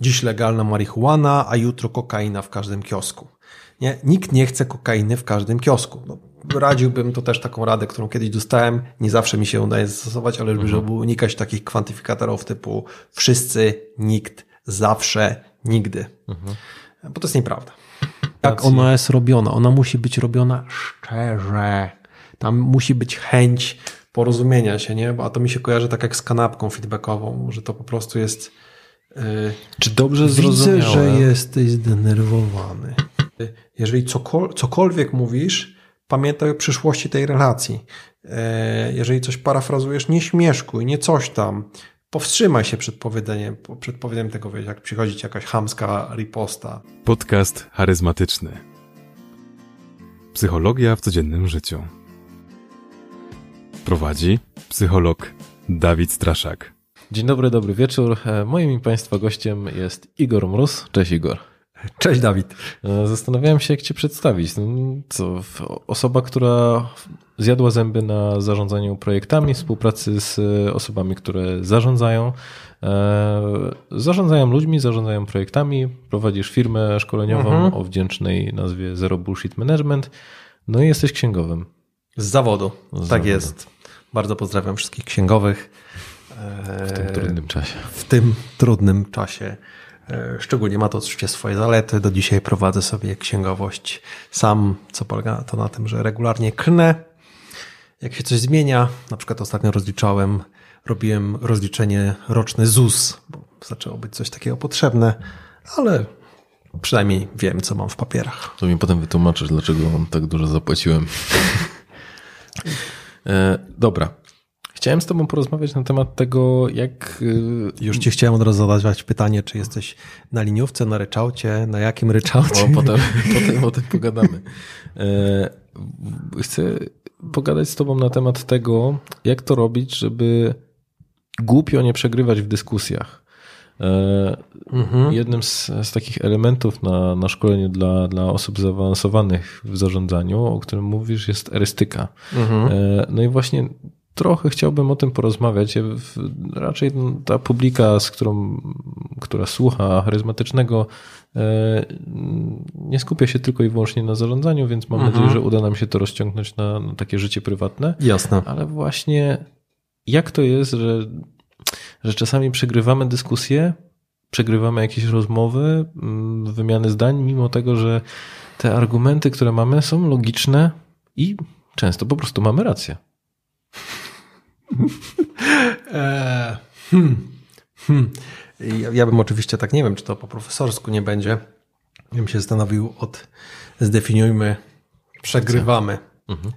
dziś legalna marihuana, a jutro kokaina w każdym kiosku. Nie? Nikt nie chce kokainy w każdym kiosku. No, radziłbym to też taką radę, którą kiedyś dostałem. Nie zawsze mi się udaje zastosować, ale mhm. żeby unikać takich kwantyfikatorów typu wszyscy, nikt, zawsze, nigdy. Mhm. Bo to jest nieprawda. Jak ona jest robiona? Ona musi być robiona szczerze. Tam musi być chęć porozumienia się, nie? A to mi się kojarzy tak jak z kanapką feedbackową, że to po prostu jest. Yy, Czy dobrze zrozumiałem? Widzę, że jesteś zdenerwowany. Jeżeli cokol cokolwiek mówisz, pamiętaj o przyszłości tej relacji. Yy, jeżeli coś parafrazujesz, nie śmieszkuj, nie coś tam. Powstrzymaj się przed powiedzeniem, przed powiedzeniem tego, wiesz, jak przychodzi ci jakaś hamska riposta. Podcast charyzmatyczny. Psychologia w codziennym życiu. Prowadzi psycholog Dawid Straszak. Dzień dobry, dobry wieczór. E, moim i Państwa gościem jest Igor Mróz. Cześć Igor. Cześć Dawid. E, zastanawiałem się, jak Cię przedstawić. No, co, osoba, która zjadła zęby na zarządzaniu projektami, współpracy z osobami, które zarządzają, e, zarządzają ludźmi, zarządzają projektami, prowadzisz firmę szkoleniową mhm. o wdzięcznej nazwie Zero Bullshit Management, no i jesteś księgowym. Z zawodu, z tak zawodu. jest. Bardzo pozdrawiam wszystkich księgowych. W tym trudnym czasie. W tym trudnym czasie. E, szczególnie ma to oczywiście swoje zalety. Do dzisiaj prowadzę sobie księgowość sam, co polega to na tym, że regularnie klnę. Jak się coś zmienia, na przykład ostatnio rozliczałem, robiłem rozliczenie roczne ZUS, bo zaczęło być coś takiego potrzebne, ale przynajmniej wiem, co mam w papierach. To mi potem wytłumaczysz, dlaczego mam tak dużo zapłaciłem. E, dobra. Chciałem z Tobą porozmawiać na temat tego, jak. Y, Już Ci chciałem od razu zadać pytanie, czy jesteś na liniówce, na ryczałcie, na jakim ryczałcie? O, potem, potem o tym pogadamy. E, chcę pogadać z Tobą na temat tego, jak to robić, żeby głupio nie przegrywać w dyskusjach. E, mhm. Jednym z, z, takich elementów na, na szkoleniu dla, dla osób zaawansowanych w zarządzaniu, o którym mówisz, jest erystyka. Mhm. E, no i właśnie trochę chciałbym o tym porozmawiać. Raczej ta publika, z którą, która słucha charyzmatycznego, e, nie skupia się tylko i wyłącznie na zarządzaniu, więc mam mhm. nadzieję, że uda nam się to rozciągnąć na, na takie życie prywatne. Jasne. Ale właśnie jak to jest, że że czasami przegrywamy dyskusje, przegrywamy jakieś rozmowy, mm, wymiany zdań, mimo tego, że te argumenty, które mamy, są logiczne i często po prostu mamy rację. e, hmm, hmm. Ja, ja, bym oczywiście tak nie wiem, czy to po profesorsku nie będzie. Ja bym się zastanowił od zdefiniujmy, przegrywamy. Mhm.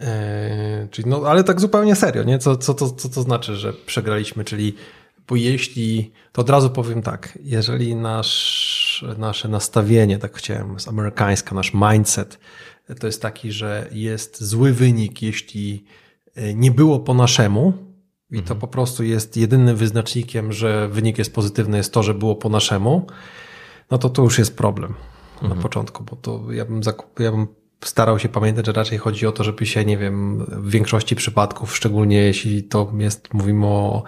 E, czyli no, ale tak zupełnie serio, nie? Co, co, to, co to znaczy, że przegraliśmy? Czyli, bo jeśli, to od razu powiem tak, jeżeli nasz, nasze nastawienie, tak chciałem, jest amerykańska, nasz mindset, to jest taki, że jest zły wynik, jeśli nie było po naszemu, i to mhm. po prostu jest jedynym wyznacznikiem, że wynik jest pozytywny, jest to, że było po naszemu, no to to już jest problem mhm. na początku, bo to ja bym, zakup, ja bym starał się pamiętać, że raczej chodzi o to, żeby się, nie wiem, w większości przypadków, szczególnie jeśli to jest, mówimy o,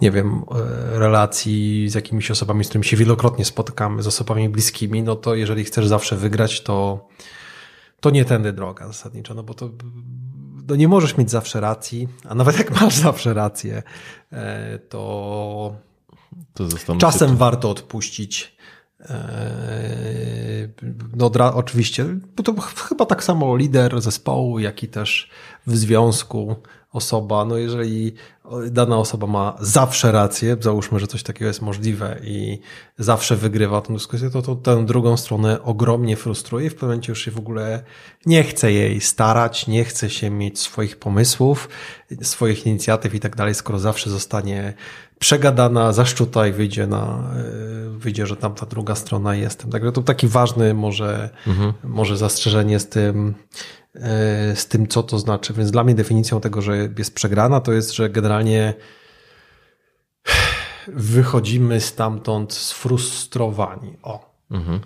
nie wiem, e, relacji z jakimiś osobami, z którymi się wielokrotnie spotykamy, z osobami bliskimi, no to jeżeli chcesz zawsze wygrać, to, to nie tędy droga zasadniczo, no bo to no nie możesz mieć zawsze racji, a nawet jak masz zawsze rację, e, to, to czasem warto odpuścić. Eee, no, oczywiście, bo to chyba tak samo lider zespołu, jak i też w związku osoba, no jeżeli dana osoba ma zawsze rację, załóżmy, że coś takiego jest możliwe i zawsze wygrywa tę dyskusję, to, to tę drugą stronę ogromnie frustruje i w pewnym momencie już się w ogóle nie chce jej starać, nie chce się mieć swoich pomysłów, swoich inicjatyw i tak dalej, skoro zawsze zostanie przegadana, zaszczuta i wyjdzie na, e, wyjdzie, że tam ta druga strona jest. Także to taki ważny może, mhm. może zastrzeżenie z tym, e, z tym, co to znaczy. Więc dla mnie definicją tego, że jest przegrana, to jest, że generalnie wychodzimy stamtąd sfrustrowani. O. Mhm.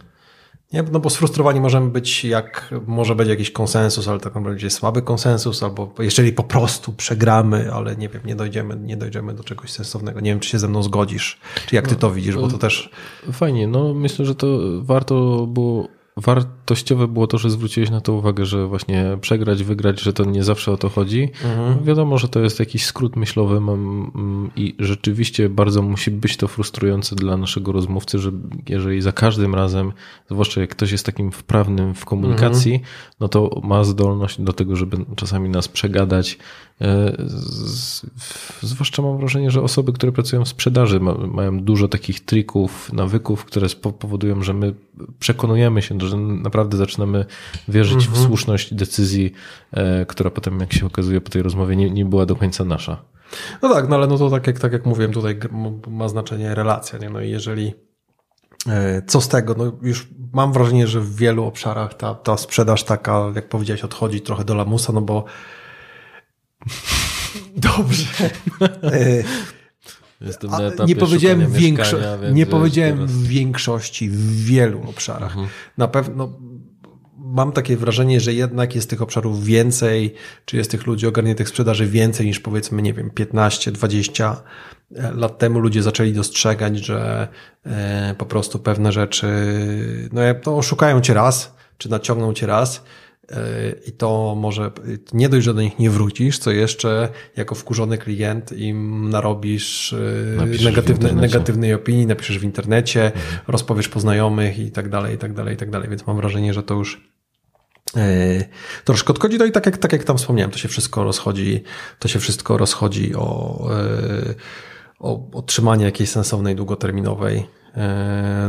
Nie? No bo sfrustrowani możemy być, jak może być jakiś konsensus, ale tak naprawdę słaby konsensus, albo jeżeli po prostu przegramy, ale nie wiem, nie dojdziemy, nie dojdziemy do czegoś sensownego. Nie wiem, czy się ze mną zgodzisz, czy jak ty to widzisz, bo to też... Fajnie, no myślę, że to warto było wartościowe było to, że zwróciłeś na to uwagę, że właśnie przegrać, wygrać, że to nie zawsze o to chodzi. Mhm. Wiadomo, że to jest jakiś skrót myślowy mm, i rzeczywiście bardzo musi być to frustrujące dla naszego rozmówcy, że jeżeli za każdym razem, zwłaszcza jak ktoś jest takim wprawnym w komunikacji, mhm. no to ma zdolność do tego, żeby czasami nas przegadać, zwłaszcza mam wrażenie, że osoby, które pracują w sprzedaży, mają dużo takich trików, nawyków, które powodują, że my przekonujemy się, że naprawdę zaczynamy wierzyć mhm. w słuszność decyzji, e, która potem, jak się okazuje po tej rozmowie, nie, nie była do końca nasza. No tak, no ale no to tak jak, tak jak mówiłem, tutaj ma znaczenie relacja. Nie? No i jeżeli e, co z tego? No już mam wrażenie, że w wielu obszarach ta, ta sprzedaż taka, jak powiedziałeś, odchodzi trochę do lamusa, no bo Dobrze. Jestem na etapie nie powiedziałem, większo nie powiedziałem teraz... w większości, w wielu obszarach. Mhm. Na pewno mam takie wrażenie, że jednak jest tych obszarów więcej, czy jest tych ludzi ogarniętych sprzedaży więcej niż powiedzmy, nie wiem, 15, 20 lat temu ludzie zaczęli dostrzegać, że e, po prostu pewne rzeczy, no to oszukają cię raz, czy naciągną cię raz, i to może nie dość, że do nich nie wrócisz, co jeszcze jako wkurzony klient im narobisz e, negatywne, negatywnej opinii, napiszesz w internecie, mhm. rozpowiesz po znajomych i tak dalej, i tak dalej, i tak dalej. Więc mam wrażenie, że to już e, troszkę odchodzi. No i tak jak, tak jak tam wspomniałem, to się wszystko rozchodzi, to się wszystko rozchodzi o, e, o otrzymanie jakiejś sensownej, długoterminowej,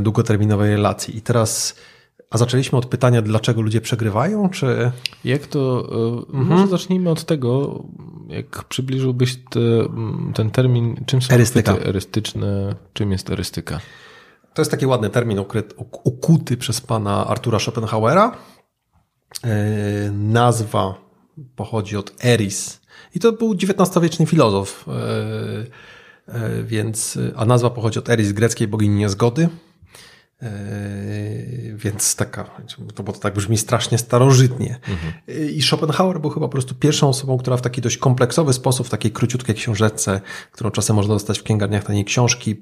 długoterminowej relacji. I teraz a zaczęliśmy od pytania, dlaczego ludzie przegrywają, czy... Jak to... E, mhm. Może zacznijmy od tego, jak przybliżyłbyś te, ten termin, czym są erystyka. erystyczne, czym jest erystyka? To jest taki ładny termin ukuty przez pana Artura Schopenhauera. E, nazwa pochodzi od eris. I to był XIX-wieczny filozof, e, więc, a nazwa pochodzi od eris, greckiej bogini niezgody. Yy, więc taka, to, bo to tak brzmi strasznie starożytnie. Mhm. I Schopenhauer był chyba po prostu pierwszą osobą, która w taki dość kompleksowy sposób, w takiej króciutkiej książeczce, którą czasem można dostać w księgarniach taniej książki,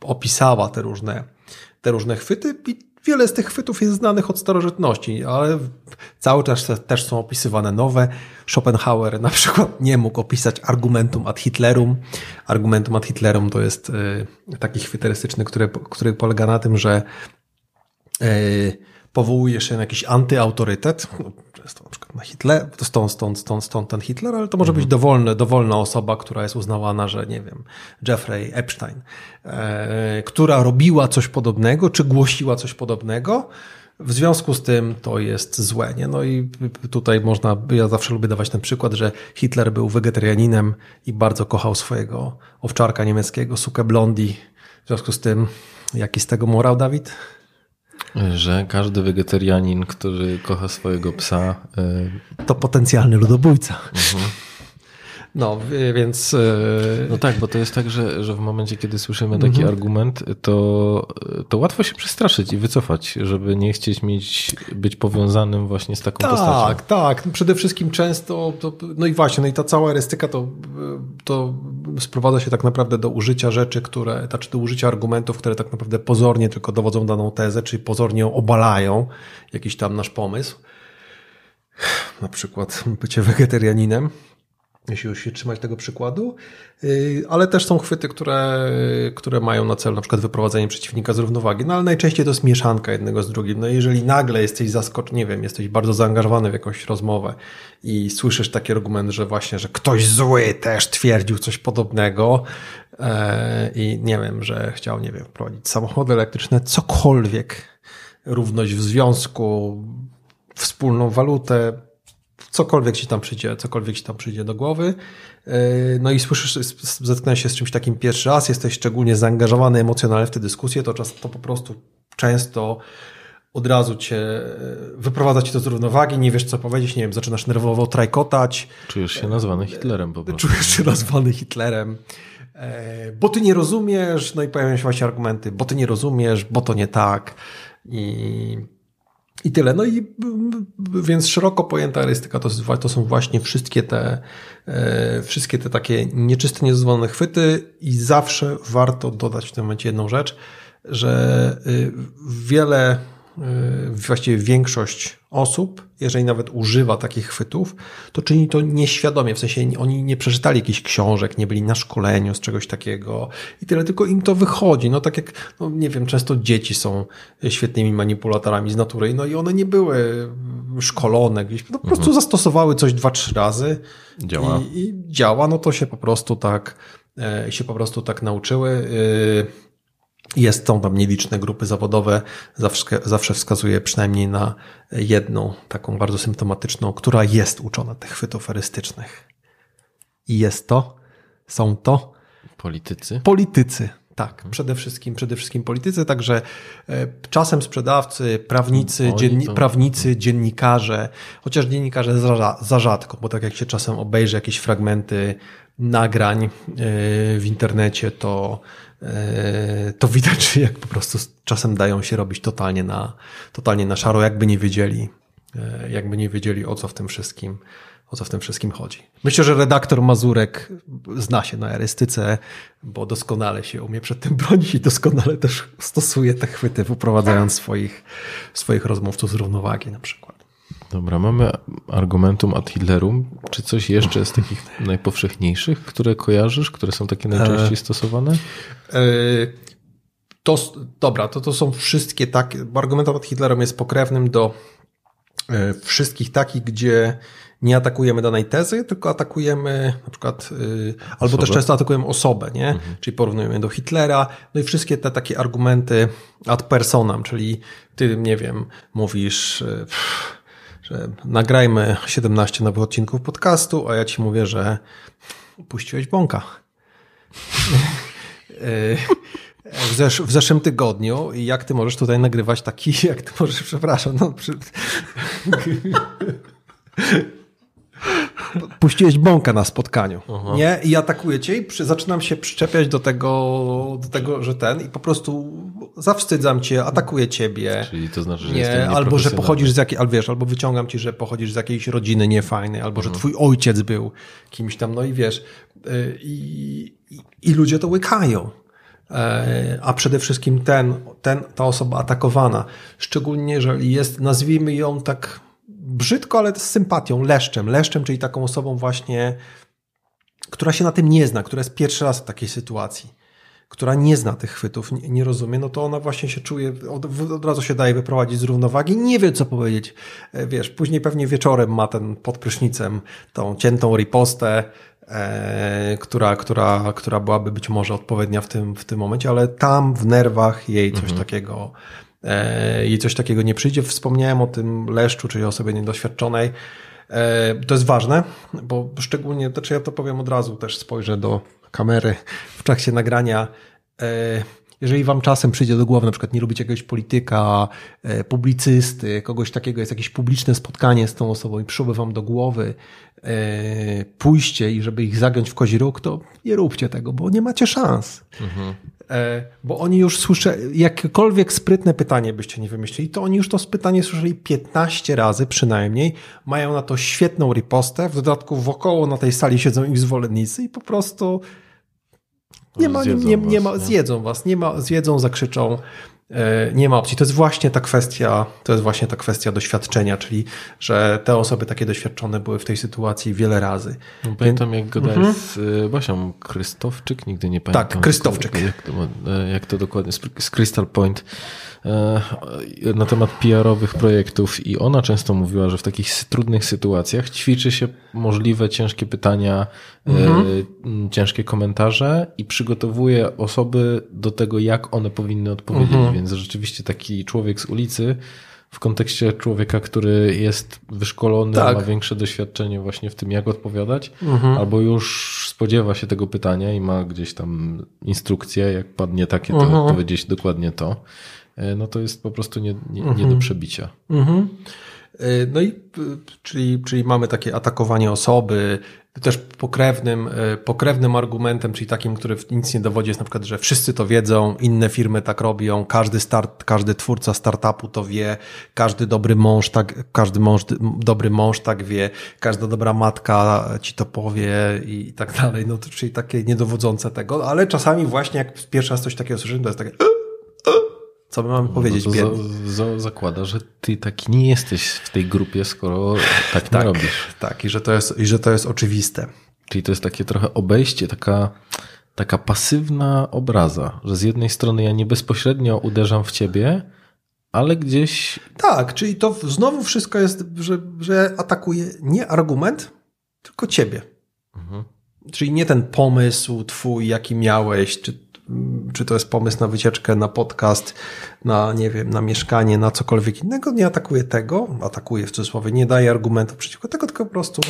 opisała te różne, te różne chwyty i Wiele z tych chwytów jest znanych od starożytności, ale cały czas też są opisywane nowe. Schopenhauer na przykład nie mógł opisać argumentum ad Hitlerum. Argumentum ad Hitlerum to jest y, taki chwyt który, który polega na tym, że y, powołuje się na jakiś antyautorytet, no, często na przykład na Hitler, to stąd, stąd, stąd, stąd ten Hitler, ale to może być mhm. dowolny, dowolna osoba, która jest uznawana, że nie wiem, Jeffrey Epstein, e, która robiła coś podobnego, czy głosiła coś podobnego, w związku z tym to jest złe. Nie? No i tutaj można, ja zawsze lubię dawać ten przykład, że Hitler był wegetarianinem i bardzo kochał swojego owczarka niemieckiego, sukę blondi. W związku z tym, jaki z tego morał, Dawid? Że każdy wegetarianin, który kocha swojego psa, y, to potencjalny ludobójca. Mhm. No, więc. E, no tak, bo to jest tak, że, że w momencie, kiedy słyszymy taki mhm. argument, to, to łatwo się przestraszyć i wycofać, żeby nie chcieć mieć, być powiązanym właśnie z taką tak, postacią. Tak, tak. Przede wszystkim często, to, no i właśnie, no i ta cała erystyka to, to sprowadza się tak naprawdę do użycia rzeczy, które, znaczy do użycia argumentów, które tak naprawdę pozornie tylko dowodzą daną tezę, czyli pozornie obalają jakiś tam nasz pomysł. Na przykład bycie wegetarianinem jeśli już się trzymać tego przykładu, y, ale też są chwyty, które, które mają na celu na przykład wyprowadzenie przeciwnika z równowagi, no ale najczęściej to jest mieszanka jednego z drugim. No jeżeli nagle jesteś zaskoczony, nie wiem, jesteś bardzo zaangażowany w jakąś rozmowę i słyszysz taki argument, że właśnie, że ktoś zły też twierdził coś podobnego e, i nie wiem, że chciał, nie wiem, wprowadzić samochody elektryczne, cokolwiek, równość w związku, wspólną walutę, cokolwiek ci tam przyjdzie, cokolwiek ci tam przyjdzie do głowy. E, no i słyszysz, zetknąłeś się z czymś takim pierwszy raz, jesteś szczególnie zaangażowany emocjonalnie w tę dyskusję, to czas to po prostu często od razu cię e, wyprowadza cię to z równowagi, nie wiesz co powiedzieć, nie wiem, zaczynasz nerwowo trajkotać. Czujesz się nazwany Hitlerem po prostu. Czujesz się nazwany Hitlerem. E, bo ty nie rozumiesz, no i pojawiają się właśnie argumenty, bo ty nie rozumiesz, bo to nie tak. I I tyle. No i więc szeroko pojęta erystyka to, to są właśnie wszystkie te, e, wszystkie te takie nieczyste, niedozwolone chwyty i zawsze warto dodać w tym momencie jedną rzecz, że y, wiele, właściwie większość osób, jeżeli nawet używa takich chwytów, to czyni to nieświadomie, w sensie oni nie przeczytali jakichś książek, nie byli na szkoleniu z czegoś takiego i tyle, tylko im to wychodzi. No tak jak, no nie wiem, często dzieci są świetnymi manipulatorami z natury, no i one nie były szkolone gdzieś, no po prostu zastosowały coś dwa, trzy razy Działa. i, i działa, no to się po prostu tak, e, się po prostu tak nauczyły. Jest, są tam nieliczne grupy zawodowe, zawsze, zawsze wskazuje przynajmniej na jedną, taką bardzo symptomatyczną, która jest uczona tych chwytów erystycznych. I jest to, są to Politycy. politycy. Tak, przede wszystkim, przede wszystkim politycy, także e, czasem sprzedawcy, prawnicy, dzienni, prawnicy, dziennikarze, chociaż dziennikarze za, za rzadko, bo tak jak się czasem obejrzy jakieś fragmenty nagrań e, w internecie, to, to widać, jak po prostu czasem dają się robić totalnie na, totalnie na szaro, jakby nie wiedzieli, e, jakby nie wiedzieli o co w tym wszystkim, o co w tym wszystkim chodzi. Myślę, że redaktor Mazurek zna się na erystyce, bo doskonale się umie przed tym bronić i doskonale też stosuje te chwyty, wyprowadzając swoich, swoich rozmówców z równowagi na przykład. Dobra, mamy argumentum ad Hitlerum. Czy coś jeszcze z takich najpowszechniejszych, które kojarzysz, które są takie najczęściej stosowane? E, To, dobra, to, to są wszystkie takie, argumentum ad Hitlerem jest pokrewnym do e, wszystkich takich, gdzie nie atakujemy danej tezy, tylko atakujemy na przykład, albo też często atakujemy osobę, nie? Czyli porównujemy do Hitlera, no i wszystkie te takie argumenty ad personam, czyli ty, nie wiem, mówisz, pff, że nagrajmy 17 nowych odcinków podcastu, a ja ci mówię, że puściłeś bąka. W, zesz w zeszłym tygodniu i jak ty możesz tutaj nagrywać taki, jak ty możesz, przepraszam, no, przy... puściłeś bąka na spotkaniu, nie? I atakuję cię i przy, zaczynam się przyczepiać do tego, do tego, że ten i po prostu zawstydzam cię, atakuję ciebie. Czyli to znaczy, że Nie, albo że pochodzisz z jakiej, albo wiesz, albo wyciągam ci, że pochodzisz z jakiejś rodziny niefajnej, albo że twój ojciec był kimś tam, no i wiesz, y, i, i, i ludzie to łykają. E, A przede wszystkim ten, ten, ta osoba atakowana, szczególnie jeżeli jest, nazwijmy ją tak brzydko, ale z sympatią, leszczem. Leszczem, czyli taką osobą właśnie, która się na tym nie zna, która jest pierwszy raz w takiej sytuacji, która nie zna tych chwytów, nie, nie rozumie, no to ona właśnie się czuje, od, od razu się daje wyprowadzić z równowagi, nie wie co powiedzieć. E, Wiesz, później pewnie wieczorem ma ten pod prysznicem tą ciętą ripostę, e, która, która, która byłaby być może odpowiednia w tym, w tym momencie, ale tam w nerwach jej coś takiego e, jej coś takiego nie przyjdzie. Wspomniałem o tym leszczu, czyli osobie niedoświadczonej. E, To jest ważne, bo szczególnie, to czy ja to powiem od razu, też spojrzę do kamery w trakcie nagrania. E, Jeżeli wam czasem przyjdzie do głowy, na przykład nie lubicie jakiegoś polityka, e, publicysty, kogoś takiego, jest jakieś publiczne spotkanie z tą osobą i przyszłoby wam do głowy e, pójście i żeby ich zagiąć w kozi róg, to nie róbcie tego, bo nie macie szans. E, Bo oni już słyszę, jakiekolwiek sprytne pytanie byście nie wymyślili, to oni już to pytanie słyszeli 15 razy przynajmniej, mają na to świetną ripostę, w dodatku wokoło na tej sali siedzą ich zwolennicy i po prostu nie ma, Zjedzą nie, was, nie ma, nie? zjedzą was, nie ma, zjedzą, zakrzyczą, e, nie ma opcji. To jest właśnie ta kwestia, to jest właśnie ta kwestia doświadczenia, czyli, że te osoby takie doświadczone były w tej sytuacji wiele razy. No, Pamiętam, jak gadałeś z y, Basią Krystowczyk, nigdy nie pamiętam. Mhm. Tak, Krystowczyk. Jak to, e, jak to dokładnie, z- Crystal Point, e, na temat PR-owych projektów i ona często mówiła, że w takich trudnych sytuacjach ćwiczy się możliwe ciężkie pytania, e, Mhm. ciężkie komentarze i przygotowuje osoby do tego, jak one powinny odpowiedzieć. Mhm. Więc rzeczywiście taki człowiek z ulicy w kontekście człowieka, który jest wyszkolony, Tak. ma większe doświadczenie właśnie w tym, jak odpowiadać, Mhm. albo już spodziewa się tego pytania i ma gdzieś tam instrukcję, jak padnie takie, to Mhm. powiedzieć dokładnie to, e, no to jest po prostu nie, nie, nie do przebicia. Mhm. Y, No i czyli, czyli mamy takie atakowanie osoby, też pokrewnym, e, pokrewnym argumentem, czyli takim, który nic nie dowodzi, jest na przykład, że wszyscy to wiedzą, inne firmy tak robią, każdy start, każdy twórca startupu to wie, każdy dobry mąż tak, każdy mąż, dobry mąż tak wie, każda dobra matka ci to powie i tak dalej, no to czyli takie niedowodzące tego, ale czasami właśnie jak pierwszy raz coś takiego słyszymy, to jest takie co my mamy no powiedzieć no za, za, zakłada, że ty taki nie jesteś w tej grupie, skoro tak, tak robisz. Tak, i że, to jest, i że to jest oczywiste. Czyli to jest takie trochę obejście, taka, taka pasywna obraza, że z jednej strony ja nie bezpośrednio uderzam w ciebie, ale gdzieś. Tak, czyli to znowu wszystko jest, że, że atakuje nie argument, tylko ciebie. Mhm. Czyli nie ten pomysł twój, jaki miałeś, czy czy to jest pomysł na wycieczkę, na podcast, na, nie wiem, na mieszkanie, na cokolwiek innego, nie atakuję tego, atakuję w cudzysłowie, nie daję argumentów przeciwko tego, tylko po prostu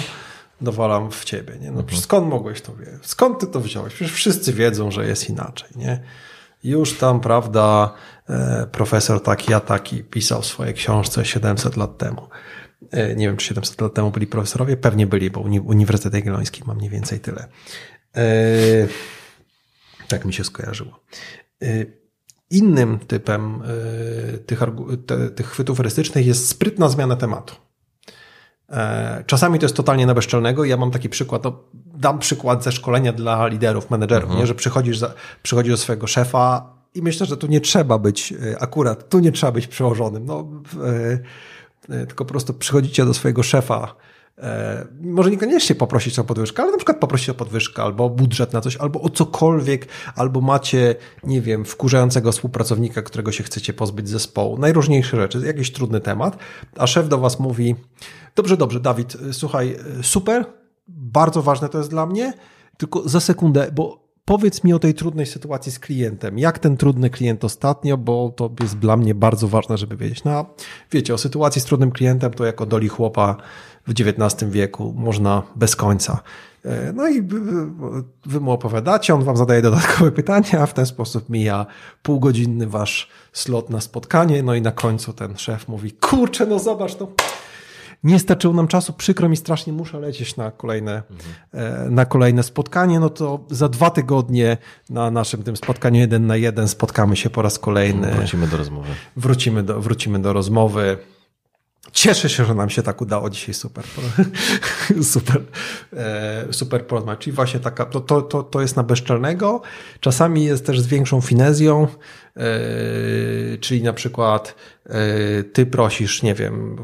dowalam w ciebie, nie? No, mhm. skąd mogłeś to wiedzieć? Skąd ty to wziąłeś? Przecież wszyscy wiedzą, że jest inaczej, nie? Już tam, prawda, e, profesor taki, a taki pisał w swojej książce 700 lat temu. E, nie wiem, czy 700 lat temu byli profesorowie, pewnie byli, bo Uniwersytet Jagielloński ma mniej więcej tyle. Tak mi się skojarzyło. Y, innym typem y, tych, tych chwytów erystycznych jest sprytna zmiana tematu. E, czasami to jest totalnie na bezczelnego. Ja mam taki przykład, no, dam przykład ze szkolenia dla liderów, menedżerów, mhm. nie? że przychodzisz, za, przychodzisz do swojego szefa i myślę, że tu nie trzeba być, y, akurat tu nie trzeba być przełożonym. No, tylko po prostu przychodzicie do swojego szefa może niekoniecznie poprosić o podwyżkę, ale na przykład poprosić o podwyżkę albo budżet na coś, albo o cokolwiek, albo macie, nie wiem, wkurzającego współpracownika, którego się chcecie pozbyć z zespołu. Najróżniejsze rzeczy, jakiś trudny temat, a szef do was mówi, dobrze, dobrze, Dawid, słuchaj, super, bardzo ważne to jest dla mnie, tylko za sekundę, bo powiedz mi o tej trudnej sytuacji z klientem. Jak ten trudny klient ostatnio, bo to jest dla mnie bardzo ważne, żeby wiedzieć. No, wiecie, o sytuacji z trudnym klientem to jako doli chłopa w XIX wieku można bez końca. E, no i wy mu opowiadacie, on wam zadaje dodatkowe pytania, a w ten sposób mija półgodzinny wasz slot na spotkanie, no i na końcu ten szef mówi, kurczę, no zobacz, no nie starczyło nam czasu, przykro mi strasznie, muszę lecieć na kolejne, mhm. na kolejne spotkanie, no to za dwa tygodnie na naszym tym spotkaniu jeden na jeden spotkamy się po raz kolejny. Wrócimy do rozmowy. Wrócimy do, wrócimy do rozmowy. Cieszę się, że nam się tak udało dzisiaj super. super, e, super porozmawiać. Czyli właśnie taka, to, to, to, to jest na bezczelnego. Czasami jest też z większą finezją, e, czyli na przykład e, ty prosisz, nie wiem,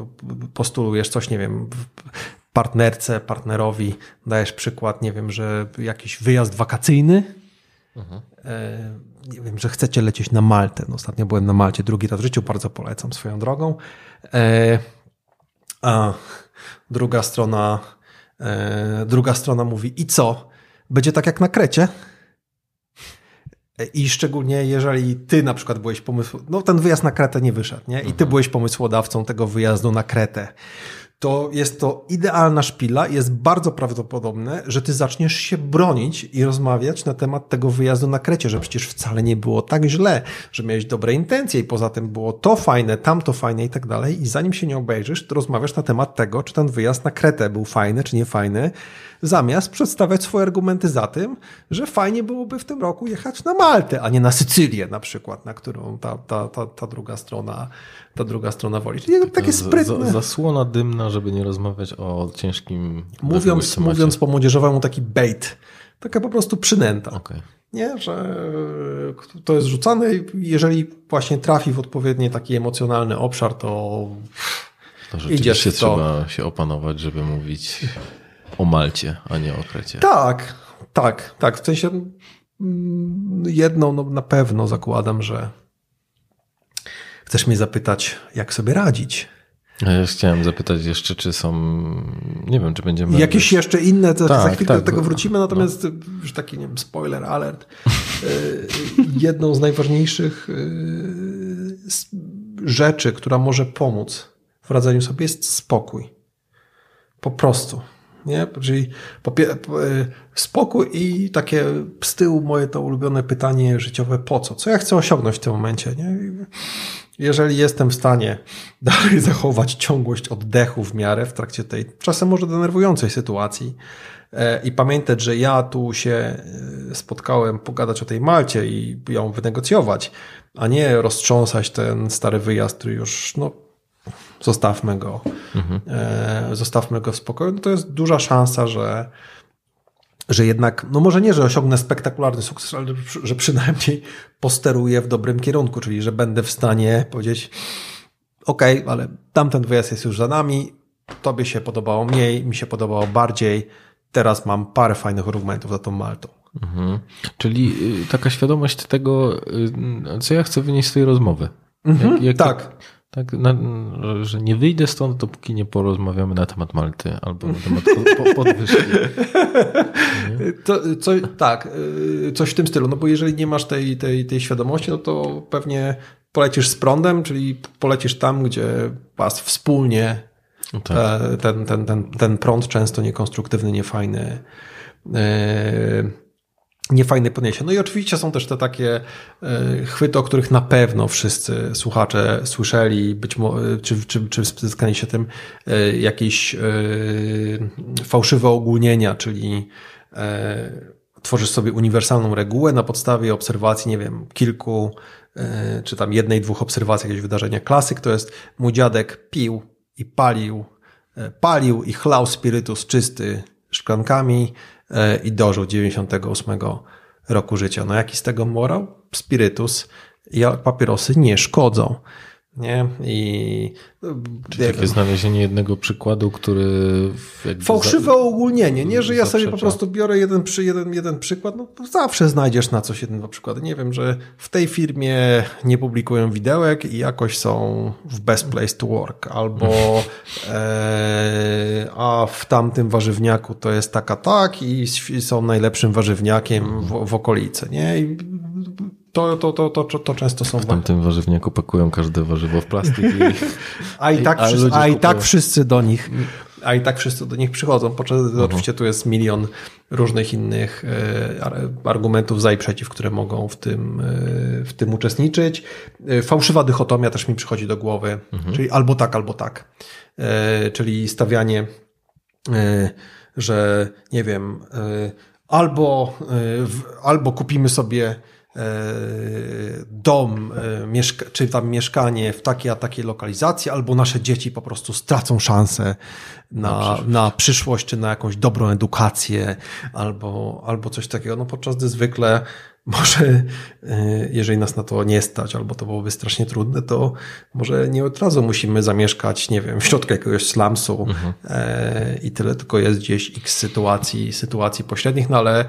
postulujesz coś, nie wiem, partnerce, partnerowi dajesz przykład, nie wiem, że jakiś wyjazd wakacyjny, mhm. nie wiem, że chcecie lecieć na Maltę. No, ostatnio byłem na Malcie drugi raz w życiu, bardzo polecam swoją drogą. A druga strona, e, druga strona mówi, i co? Będzie tak jak na Krecie? I szczególnie jeżeli ty na przykład byłeś pomysł, no ten wyjazd na Kretę nie wyszedł, nie? I ty mhm. byłeś pomysłodawcą tego wyjazdu na Kretę to jest to idealna szpila. Jest bardzo prawdopodobne, że ty zaczniesz się bronić i rozmawiać na temat tego wyjazdu na Krecie, że przecież wcale nie było tak źle, że miałeś dobre intencje i poza tym było to fajne, tamto fajne i tak dalej. I zanim się nie obejrzysz, to rozmawiasz na temat tego, czy ten wyjazd na Kretę był fajny, czy nie fajny, zamiast przedstawiać swoje argumenty za tym, że fajnie byłoby w tym roku jechać na Maltę, a nie na Sycylię na przykład, na którą ta, ta, ta, ta druga strona ta druga strona woli. Czyli takie sprytne. zasłona dymna, żeby nie rozmawiać o ciężkim Mówiąc, mówiąc po młodzieżowemu taki bait. Taka po prostu przynęta. Okay. Nie, że to jest rzucane jeżeli właśnie trafi w odpowiedni taki emocjonalny obszar, to, to idziesz w to. trzeba się opanować, żeby mówić o Malcie, a nie o Krecie. Tak, tak, tak. W sensie mm, jedną no, na pewno zakładam, że Chcesz mnie zapytać, jak sobie radzić? Ja chciałem zapytać jeszcze, czy są, nie wiem, czy będziemy... Jakieś jeszcze inne, to tak, za chwilkę tak, do tego wrócimy, natomiast no. już taki, nie wiem, spoiler alert. E, jedną z najważniejszych e, rzeczy, która może pomóc w radzeniu sobie jest spokój. Po prostu. Nie? Czyli e, spokój i takie z tyłu moje to ulubione pytanie życiowe, po co? Co ja chcę osiągnąć w tym momencie? Nie? jeżeli jestem w stanie dalej zachować ciągłość oddechu w miarę w trakcie tej czasem może denerwującej sytuacji e, i pamiętać, że ja tu się e, spotkałem pogadać o tej Malcie i ją wynegocjować, a nie roztrząsać ten stary wyjazd, który już no, zostawmy go, mhm. zostawmy go w spokoju, no to jest duża szansa, że że jednak, no może nie, że osiągnę spektakularny sukces, ale że przynajmniej posteruję w dobrym kierunku, czyli że będę w stanie powiedzieć, ok, ale tamten wyjazd jest już za nami, tobie się podobało mniej, mi się podobało bardziej, teraz mam parę fajnych argumentów za tą Maltą. Mhm. Czyli y, taka świadomość tego, y, co ja chcę wynieść z tej rozmowy. Mhm, jak, jak, tak. Tak, na, że nie wyjdę stąd, dopóki nie porozmawiamy na temat Malty albo na temat podwyżki. To, co, tak, y, coś w tym stylu, no bo jeżeli nie masz tej, tej, tej świadomości, no to pewnie polecisz z prądem, czyli polecisz tam, gdzie was wspólnie no tak. E, ten, ten, ten, ten prąd często niekonstruktywny, niefajny yy, niefajne podniesie. No i oczywiście są też te takie e, chwyty, o których na pewno wszyscy słuchacze słyszeli, być może, czy, czy, czy spotkali się tym, e, jakieś e, fałszywe ogólnienia, czyli tworzysz sobie uniwersalną regułę na podstawie obserwacji, nie wiem, kilku, czy tam jednej, dwóch obserwacji jakiegoś wydarzenia. Klasyk to jest mój dziadek pił i palił, palił i chlał spirytus czysty szklankami, E, i dożył 98 roku życia. No jaki z tego morał? Spirytus i papierosy nie szkodzą. Nie? I Czyli takie znalezienie jednego przykładu, który. Fałszywe za... ogólnienie, nie, że ja sobie po prostu biorę jeden, przy, jeden, jeden przykład. No, zawsze znajdziesz na coś jeden, dwa przykłady. Nie wiem, że w tej firmie nie publikują widełek i jakoś są w best place to work, albo e, a w tamtym warzywniaku to jest taka tak i są najlepszym warzywniakiem w, w okolicy. Nie? I to, to, to, to, to często są... W tamtym warzywniaku pakują każde warzywo w plastik. I... A i tak, wszyscy, a i tak wszyscy do nich a i tak wszyscy do nich przychodzą, podczas oczywiście tu jest milion różnych innych e, argumentów za i przeciw, które mogą w tym, e, w tym uczestniczyć. E, fałszywa dychotomia też mi przychodzi do głowy, mhm. czyli albo tak, albo tak. Czyli stawianie, że nie wiem, albo, albo kupimy sobie dom, e, czy tam mieszkanie w takiej a takiej lokalizacji, albo nasze dzieci po prostu stracą szansę na, na, przyszłość. na przyszłość, czy na jakąś dobrą edukację, albo, albo coś takiego. No podczas gdy zwykle może, e, jeżeli nas na to nie stać, albo to byłoby strasznie trudne, to może nie od razu musimy zamieszkać, nie wiem, w środku jakiegoś slumsu mhm. i tyle, tylko jest gdzieś x sytuacji, sytuacji pośrednich, no ale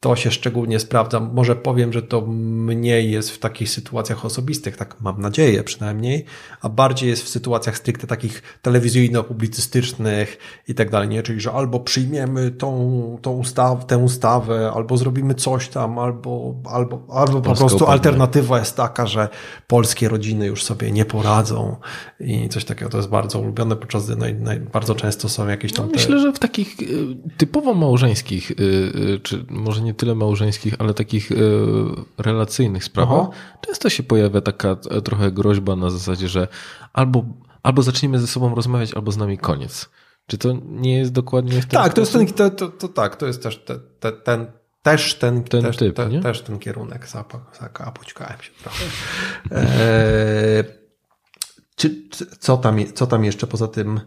to się szczególnie sprawdza. Może powiem, że to mniej jest w takich sytuacjach osobistych, tak mam nadzieję przynajmniej, a bardziej jest w sytuacjach stricte takich telewizyjno-publicystycznych i tak dalej, nie? Czyli, że albo przyjmiemy tą, tą ustaw, tę ustawę, albo zrobimy coś tam, albo, albo, albo po prostu alternatywa jest taka, że polskie rodziny już sobie nie poradzą i coś takiego. To jest bardzo ulubione, podczas gdy naj, naj, bardzo często są jakieś tam... No, myślę, że w takich y, typowo małżeńskich, y, y, czy może nie nie tyle małżeńskich, ale takich e, relacyjnych sprawach, Aha. często się pojawia taka e, trochę groźba na zasadzie, że albo, albo zaczniemy ze sobą rozmawiać, albo z nami koniec. Czy to nie jest dokładnie w ten Tak, to jest ten, to, to, to, tak, to jest też te, te, ten, też ten, ten też, typ, te, też ten kierunek. Zapoćkałem się trochę. E, czy, co, tam, co tam jeszcze poza tym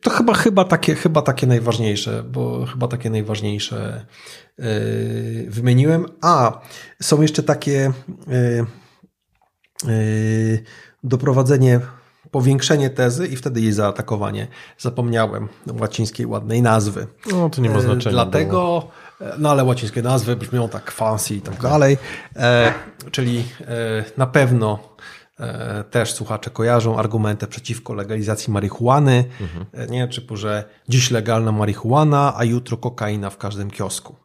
to chyba, chyba, takie, chyba takie najważniejsze, bo chyba takie najważniejsze e, wymieniłem. A, są jeszcze takie e, e, doprowadzenie, powiększenie tezy i wtedy jej zaatakowanie. Zapomniałem łacińskiej ładnej nazwy. No, to nie ma znaczenia. Dlatego, bo... no ale łacińskie nazwy brzmią tak fancy i tak dalej. Czyli na pewno E, też słuchacze kojarzą argumenty przeciwko legalizacji marihuany. Mhm. Nie, typu, że dziś legalna marihuana, a jutro kokaina w każdym kiosku.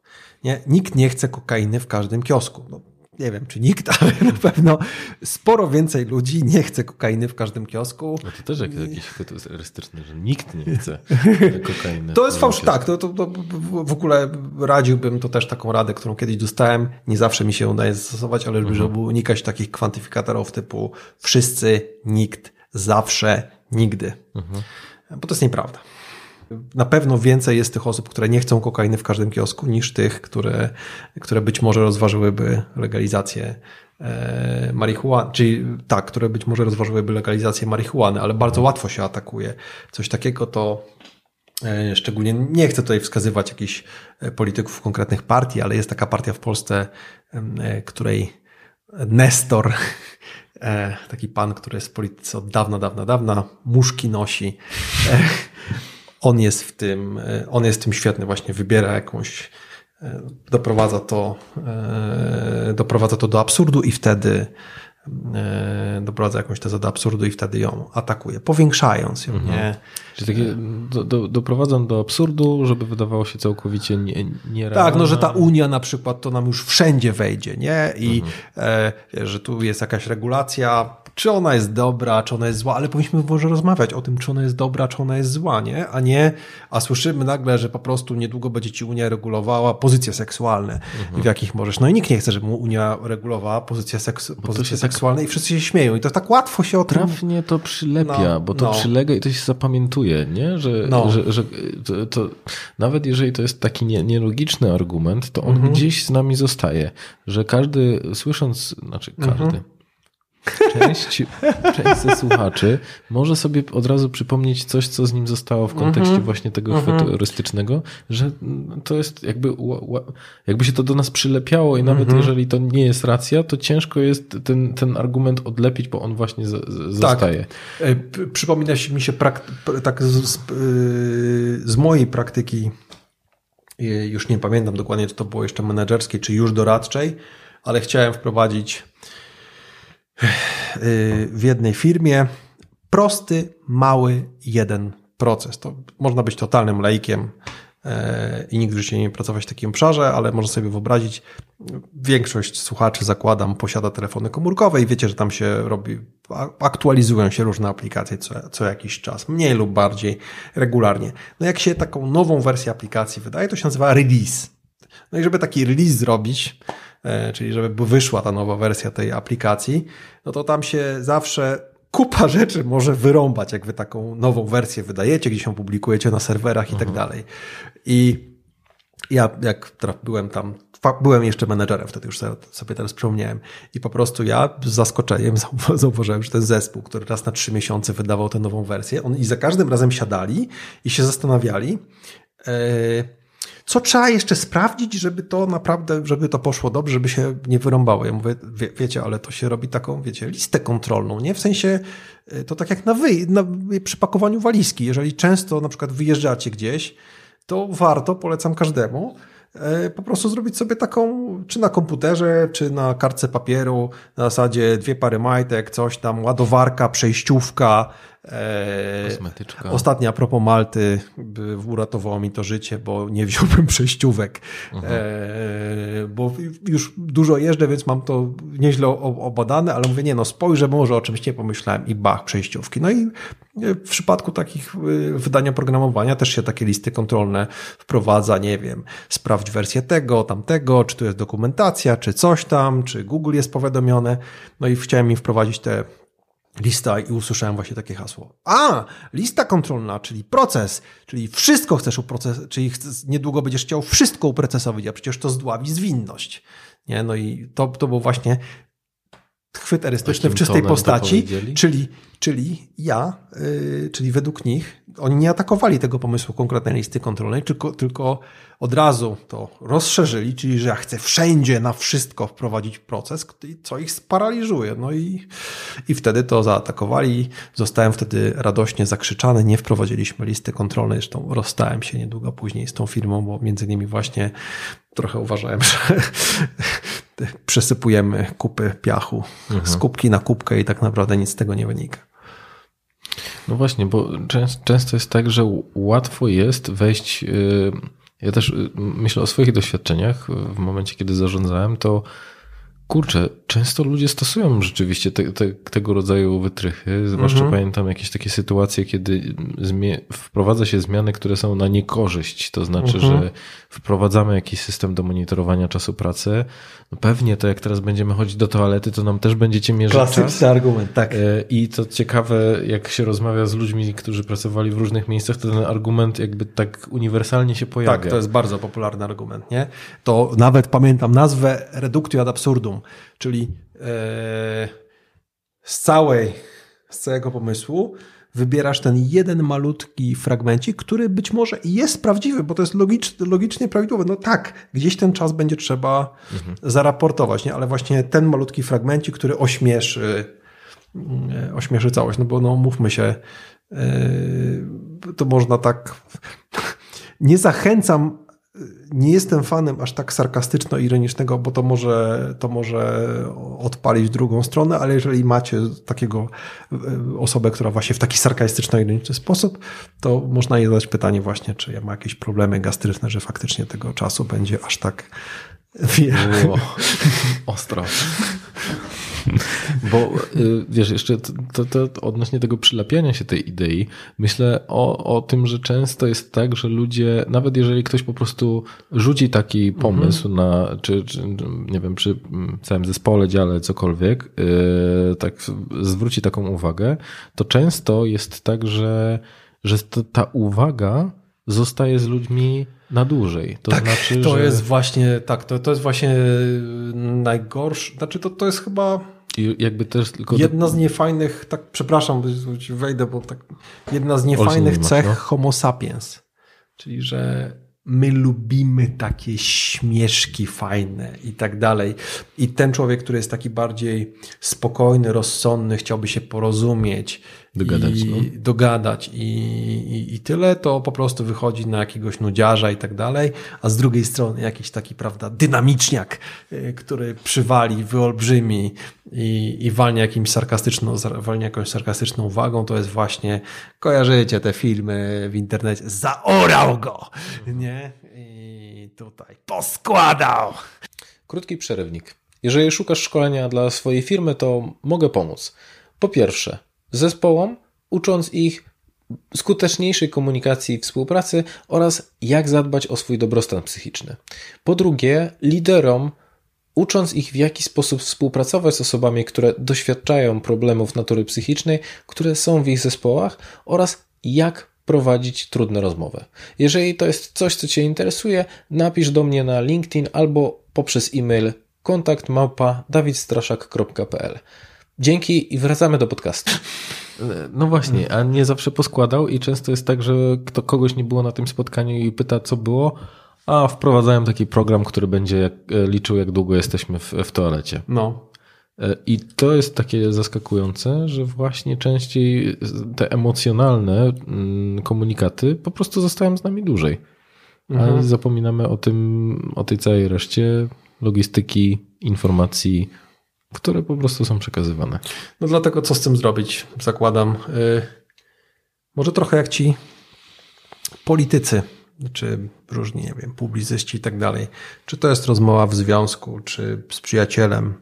Nie, nikt nie chce kokainy w każdym kiosku. No, nie wiem czy nikt, ale na pewno sporo więcej ludzi nie chce kokainy w każdym kiosku. No to też jak, jakiś futurystyczny, że nikt nie chce kokainy. To jest fałsz, tak. To, to, to w ogóle radziłbym to też taką radę, którą kiedyś dostałem. Nie zawsze mi się udaje zastosować, ale żeby mhm. unikać takich kwantyfikatorów typu wszyscy, nikt, zawsze, nigdy. Mhm. Bo to jest nieprawda. Na pewno więcej jest tych osób, które nie chcą kokainy w każdym kiosku, niż tych, które, które być może rozważyłyby legalizację e, marihuany, czyli tak, które być może rozważyłyby legalizację marihuany, ale bardzo łatwo się atakuje. Coś takiego to e, szczególnie nie chcę tutaj wskazywać jakichś e, polityków konkretnych partii, ale jest taka partia w Polsce, której Nestor, taki pan, który jest w polityce od dawna, dawna, dawna, muszki nosi on jest w tym, e, on jest w tym świetny, właśnie wybiera jakąś, e, doprowadza to, e, doprowadza to do absurdu i wtedy doprowadza jakąś tezę do absurdu i wtedy ją atakuje, powiększając ją, mhm. nie? Czyli takie do, do, doprowadzą do absurdu, żeby wydawało się całkowicie nie, nierealne. Tak, no że ta Unia na przykład to nam już wszędzie wejdzie, nie? I mhm. e, że tu jest jakaś regulacja, czy ona jest dobra, czy ona jest zła, ale powinniśmy może rozmawiać o tym, czy ona jest dobra, czy ona jest zła, nie? A nie, a słyszymy nagle, że po prostu niedługo będzie ci Unia regulowała pozycje seksualne, mhm. w jakich możesz. No i nikt nie chce, żeby mu Unia regulowała pozycje, seks, pozycje tak seksualne tak... i wszyscy się śmieją. I to tak łatwo się o tym... Trafnie to przylepia, no, bo to no. przylega i to się zapamiętuje, nie? Że, no. że, że to, to, nawet jeżeli to jest taki nie, nielogiczny argument, to on mhm. gdzieś z nami zostaje, że każdy słysząc, znaczy każdy, mhm Część, część ze słuchaczy może sobie od razu przypomnieć coś, co z nim zostało w kontekście mm -hmm. właśnie tego mm -hmm. futurystycznego, że to jest jakby, jakby się to do nas przylepiało i nawet mm -hmm. jeżeli to nie jest racja, to ciężko jest ten, ten argument odlepić, bo on właśnie z, z, tak. zostaje. E, przypomina mi się tak z, z, z mojej praktyki, już nie pamiętam dokładnie, czy to było jeszcze menedżerskiej, czy już doradczej, ale chciałem wprowadzić w jednej firmie prosty, mały, jeden proces. To można być totalnym laikiem e, i nigdy w życiu nie pracować w takim obszarze, ale można sobie wyobrazić, większość słuchaczy, zakładam, posiada telefony komórkowe i wiecie, że tam się robi, aktualizują się różne aplikacje co, co jakiś czas, mniej lub bardziej regularnie. No jak się taką nową wersję aplikacji wydaje, to się nazywa release. No i żeby taki release zrobić, czyli żeby wyszła ta nowa wersja tej aplikacji, no to tam się zawsze kupa rzeczy może wyrąbać, jak wy taką nową wersję wydajecie, gdzieś ją publikujecie na serwerach i tak mhm. dalej. I ja jak byłem tam, byłem jeszcze menedżerem, wtedy już sobie teraz przypomniałem i po prostu ja z zaskoczeniem zauważyłem, że ten zespół, który raz na trzy miesiące wydawał tę nową wersję, on i za każdym razem siadali i się zastanawiali, yy, co trzeba jeszcze sprawdzić, żeby to naprawdę, żeby to poszło dobrze, żeby się nie wyrąbało. Ja mówię, wie, wiecie, ale to się robi taką, wiecie, listę kontrolną, nie? W sensie, y, to tak jak na, wy, na przy pakowaniu walizki. Jeżeli często na przykład wyjeżdżacie gdzieś, to warto, polecam każdemu, y, po prostu zrobić sobie taką, czy na komputerze, czy na kartce papieru, na zasadzie dwie pary majtek, coś tam, ładowarka, przejściówka, Kosmetyczka. Ostatnia a propos Malty uratowało mi to życie, bo nie wziąłbym przejściówek, mhm. e, bo już dużo jeżdżę, więc mam to nieźle obadane, ale mówię, nie no, spojrzę, może o czymś nie pomyślałem i bach, przejściówki. No i w przypadku takich e, wydania programowania też się takie listy kontrolne wprowadza, nie wiem, sprawdź wersję tego, tamtego, czy tu jest dokumentacja, czy coś tam, czy Google jest powiadomione. No i chciałem im wprowadzić te lista i usłyszałem właśnie takie hasło. A, lista kontrolna, czyli proces, czyli wszystko chcesz uproces, czyli niedługo będziesz chciał wszystko uprocesować, a przecież to zdławi zwinność. Nie? No i to, to był właśnie chwyt erystyczny w czystej postaci, czyli, czyli ja, yy, czyli według nich, oni nie atakowali tego pomysłu konkretnej listy kontrolnej, tylko, tylko od razu to rozszerzyli, czyli że ja chcę wszędzie na wszystko wprowadzić proces, co ich sparaliżuje. No i, i wtedy to zaatakowali. Zostałem wtedy radośnie zakrzyczany. Nie wprowadziliśmy listy kontrolnej. Zresztą rozstałem się niedługo później z tą firmą, bo między nimi właśnie trochę uważałem, że przesypujemy kupy piachu mhm. z kubki na kubkę i tak naprawdę nic z tego nie wynika. No właśnie, bo często jest tak, że łatwo jest wejść. Y, ja też y, myślę o swoich doświadczeniach. W momencie, kiedy zarządzałem, to Kurczę, często ludzie stosują rzeczywiście te, te, tego rodzaju wytrychy. Zwłaszcza Mhm. pamiętam jakieś takie sytuacje, kiedy wprowadza się zmiany, które są na niekorzyść. To znaczy, Mhm. że wprowadzamy jakiś system do monitorowania czasu pracy. No pewnie to jak teraz będziemy chodzić do toalety, to nam też będziecie mierzyć czas. Klasyczny argument, tak. E, I to ciekawe, jak się rozmawia z ludźmi, którzy pracowali w różnych miejscach, to ten argument jakby tak uniwersalnie się pojawia. Tak, to jest bardzo popularny argument, nie? To nawet pamiętam nazwę reductio ad absurdum, czyli e, z całej, z całego pomysłu wybierasz ten jeden malutki fragmencik, który być może jest prawdziwy, bo to jest logicz, logicznie prawidłowe. No tak, gdzieś ten czas będzie trzeba zaraportować, nie? Ale właśnie ten malutki fragmencik, który ośmieszy, mm, ośmieszy całość, no bo no mówmy się, e, to można tak nie zachęcam, nie jestem fanem aż tak sarkastyczno-ironicznego, bo to może, to może odpalić drugą stronę, ale jeżeli macie takiego e, osobę, która właśnie w taki sarkastyczno-ironiczny sposób, to można jej zadać pytanie właśnie, czy ja ma jakieś problemy gastryczne, że faktycznie tego czasu będzie aż tak wiele. Ostro. Bo y, wiesz, jeszcze to, to, odnośnie tego przylepiania się tej idei, myślę o, o tym, że często jest tak, że ludzie, nawet jeżeli ktoś po prostu rzuci taki pomysł na, czy, czy nie wiem, przy całym zespole, dziale, cokolwiek, yy, tak zwróci taką uwagę, to często jest tak, że, że ta uwaga zostaje z ludźmi na dłużej. To tak, znaczy, to że... jest właśnie, tak, to, to jest właśnie najgorsze, znaczy to, to jest chyba I jakby też tylko jedna z niefajnych, tak przepraszam, że wejdę, bo tak, jedna z niefajnych masz, cech no. homo sapiens, czyli że my lubimy takie śmieszki fajne i tak dalej. I ten człowiek, który jest taki bardziej spokojny, rozsądny, chciałby się porozumieć, Dogadać, i, no. dogadać i, i, i tyle, to po prostu wychodzi na jakiegoś nudziarza i tak dalej, a z drugiej strony jakiś taki, prawda, dynamiczniak, y, który przywali, wyolbrzymi i, i walnie jakimś sarkastyczną, walnie jakąś sarkastyczną uwagą, to jest właśnie, kojarzycie te filmy w internecie, zaorał go, nie? I tutaj poskładał. Krótki przerywnik. Jeżeli szukasz szkolenia dla swojej firmy, to mogę pomóc. Po pierwsze, zespołom, ucząc ich skuteczniejszej komunikacji i współpracy oraz jak zadbać o swój dobrostan psychiczny. Po drugie, liderom, ucząc ich w jaki sposób współpracować z osobami, które doświadczają problemów natury psychicznej, które są w ich zespołach oraz jak prowadzić trudne rozmowy. Jeżeli to jest coś, co Cię interesuje, napisz do mnie na LinkedIn albo poprzez e-mail kontakt małpa dawidstraszak.pl. Dzięki i wracamy do podcastu. No właśnie, a nie zawsze poskładał i często jest tak, że kto kogoś nie było na tym spotkaniu i pyta, co było, a wprowadzałem taki program, który będzie jak, e, liczył, jak długo jesteśmy w, w toalecie. No, E, I to jest takie zaskakujące, że właśnie częściej te emocjonalne mm, komunikaty po prostu zostają z nami dłużej. A zapominamy o tym, o tej całej reszcie logistyki, informacji, które po prostu są przekazywane. No dlatego co z tym zrobić? Zakładam. Y, może trochę jak ci politycy, czy różni, nie wiem, publicyści i tak dalej. Czy to jest rozmowa w związku, czy z przyjacielem,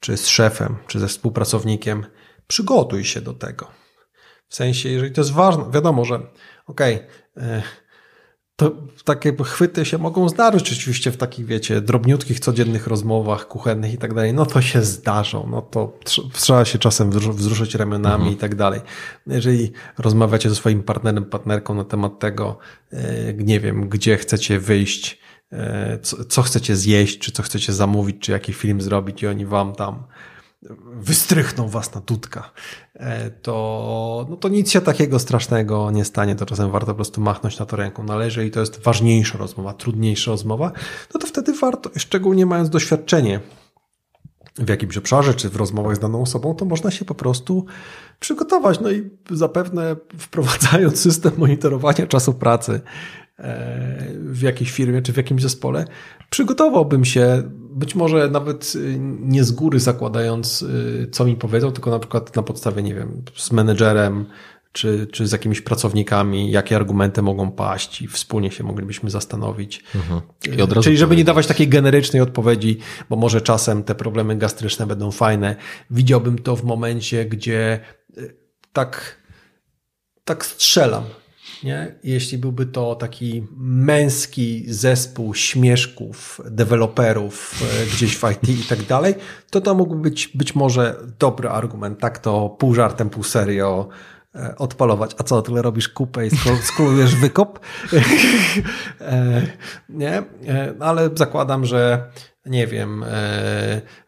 czy z szefem, czy ze współpracownikiem. Przygotuj się do tego. W sensie, jeżeli to jest ważne, wiadomo, że okej, y, to takie chwyty się mogą zdarzyć oczywiście w takich, wiecie, drobniutkich, codziennych rozmowach kuchennych i tak dalej. No to się zdarzą. No to tr- trzeba się czasem wzru- wzruszyć ramionami i tak dalej. Jeżeli rozmawiacie ze swoim partnerem, partnerką na temat tego, e, nie wiem, gdzie chcecie wyjść, e, co, co chcecie zjeść, czy co chcecie zamówić, czy jaki film zrobić i oni wam tam wystrychną was na dudka, e, to, no to nic się takiego strasznego nie stanie, to czasem warto po prostu machnąć na to ręką. Ale jeżeli to jest ważniejsza rozmowa, trudniejsza rozmowa, no to wtedy warto, szczególnie mając doświadczenie w jakimś obszarze, czy w rozmowach z daną osobą, to można się po prostu przygotować. No i zapewne wprowadzając system monitorowania czasu pracy e, w jakiejś firmie, czy w jakimś zespole, przygotowałbym się, być może nawet y, nie z góry zakładając, y, co mi powiedzą, tylko na przykład na podstawie, nie wiem, z menedżerem, czy, czy z jakimiś pracownikami, jakie argumenty mogą paść i wspólnie się moglibyśmy zastanowić. Mhm. Razu Czyli żeby nie dawać takiej generycznej odpowiedzi, bo może czasem te problemy gastryczne będą fajne. Widziałbym to w momencie, gdzie y, tak, tak strzelam. Nie? Jeśli byłby to taki męski zespół śmieszków, deweloperów y, gdzieś w IT i tak dalej, to to mógłby być być może dobry argument. Tak to pół żartem, pół serio e, odpalować. A co, tyle robisz kupę i skolujesz wykop? E, nie? E, Ale zakładam, że nie wiem, e,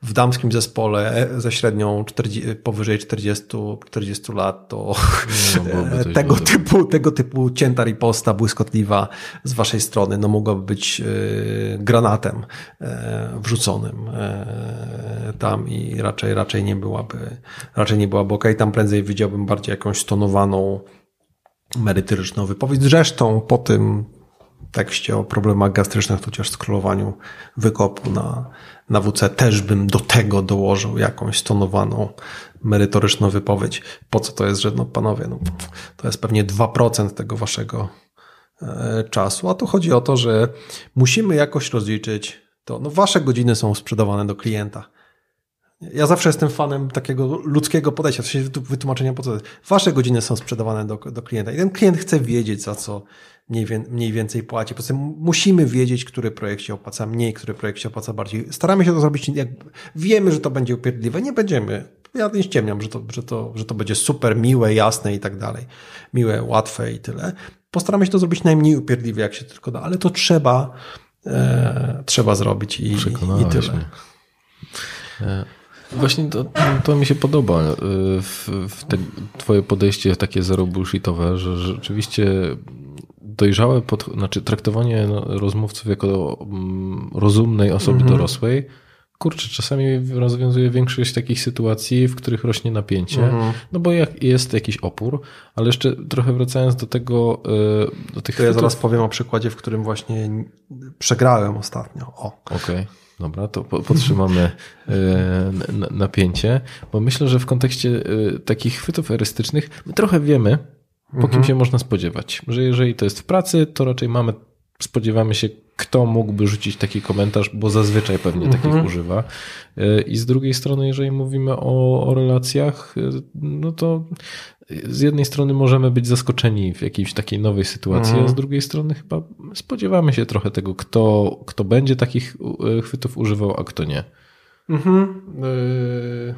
w damskim zespole e, ze średnią 40, powyżej 40, 40 lat to No, e, tego typu, tego typu cięta riposta błyskotliwa z waszej strony no mogłaby być granatem wrzuconym tam i raczej, raczej nie byłaby, raczej nie byłaby okej. Tam prędzej widziałbym bardziej jakąś stonowaną merytoryczną wypowiedź. Zresztą po tym tekście o problemach gastrycznych, tudzież skrolowaniu wykopu na, na WC też bym do tego dołożył jakąś stonowaną merytoryczną wypowiedź. Po co to jest, że no panowie, no, to jest pewnie 2% tego waszego e, czasu, a tu chodzi o to, że musimy jakoś rozliczyć to. No wasze godziny są sprzedawane do klienta. Ja zawsze jestem fanem takiego ludzkiego podejścia, w sensie wytłumaczenia po co. Wasze godziny są sprzedawane do, do klienta i ten klient chce wiedzieć, za co mniej, mniej więcej płaci. Po prostu musimy wiedzieć, który projekt się opłaca mniej, który projekt się opłaca bardziej. Staramy się to zrobić, jak wiemy, że to będzie upierdliwe, nie będziemy. Ja nie ściemniam, że to, że, to, że to będzie super miłe, jasne i tak dalej. Miłe, łatwe i tyle. Postaramy się to zrobić najmniej upierdliwie, jak się tylko da, ale to trzeba, e, trzeba zrobić i, i tyle. mnie. Właśnie to, to mi się podoba e, w, w te, twoje podejście takie zero bullshitowe, że rzeczywiście dojrzałe, pod, znaczy traktowanie no, rozmówców jako mm, rozumnej osoby Mhm. dorosłej, kurczę, czasami rozwiązuje większość takich sytuacji, w których rośnie napięcie, Mhm. no bo jak jest jakiś opór, ale jeszcze trochę wracając do tego, e, do tych To ja zaraz powiem o przykładzie, w którym właśnie przegrałem ostatnio. O. Okej, dobra, to po- podtrzymamy e, napięcie, bo myślę, że w kontekście e, takich chwytów erystycznych my trochę wiemy, po kim się można spodziewać. Że jeżeli to jest w pracy, to raczej mamy, spodziewamy się, kto mógłby rzucić taki komentarz, bo zazwyczaj pewnie takich używa. E, I z drugiej strony, jeżeli mówimy o, o relacjach, no to z jednej strony możemy być zaskoczeni w jakiejś takiej nowej sytuacji, a z drugiej strony chyba spodziewamy się trochę tego, kto, kto będzie takich e, chwytów używał, a kto nie. Mhm. Yy...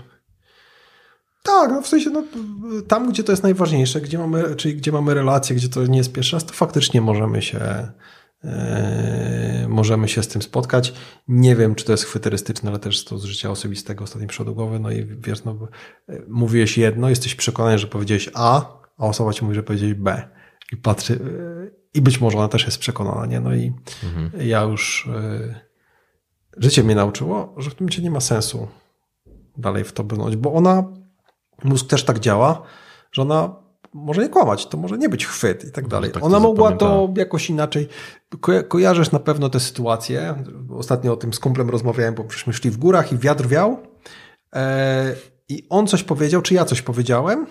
Tak, no w sensie no, tam, gdzie to jest najważniejsze, gdzie mamy, czyli gdzie mamy relacje, gdzie to nie jest pierwszy raz, to faktycznie możemy się możemy się z tym spotkać. Nie wiem, czy to jest chwyterystyczne, ale też to z życia osobistego, ostatniej przodu głowy, no i wiesz, no, yy, mówiłeś jedno, jesteś przekonany, że powiedziałeś A, a osoba ci mówi, że powiedziałeś B. I patrzy, yy, i być może ona też jest przekonana, nie? No i ja już yy, życie mnie nauczyło, że w tym momencie nie ma sensu dalej w to brnąć, bo ona, mózg też tak działa, że ona może nie kłamać, to może nie być chwyt i tak dalej. tak ona mogła to jakoś inaczej, ko kojarzysz na pewno tę sytuację, ostatnio o tym z kumplem rozmawiałem, bo przecież my szli w górach i wiatr wiał. E, i on coś powiedział, czy ja coś powiedziałem?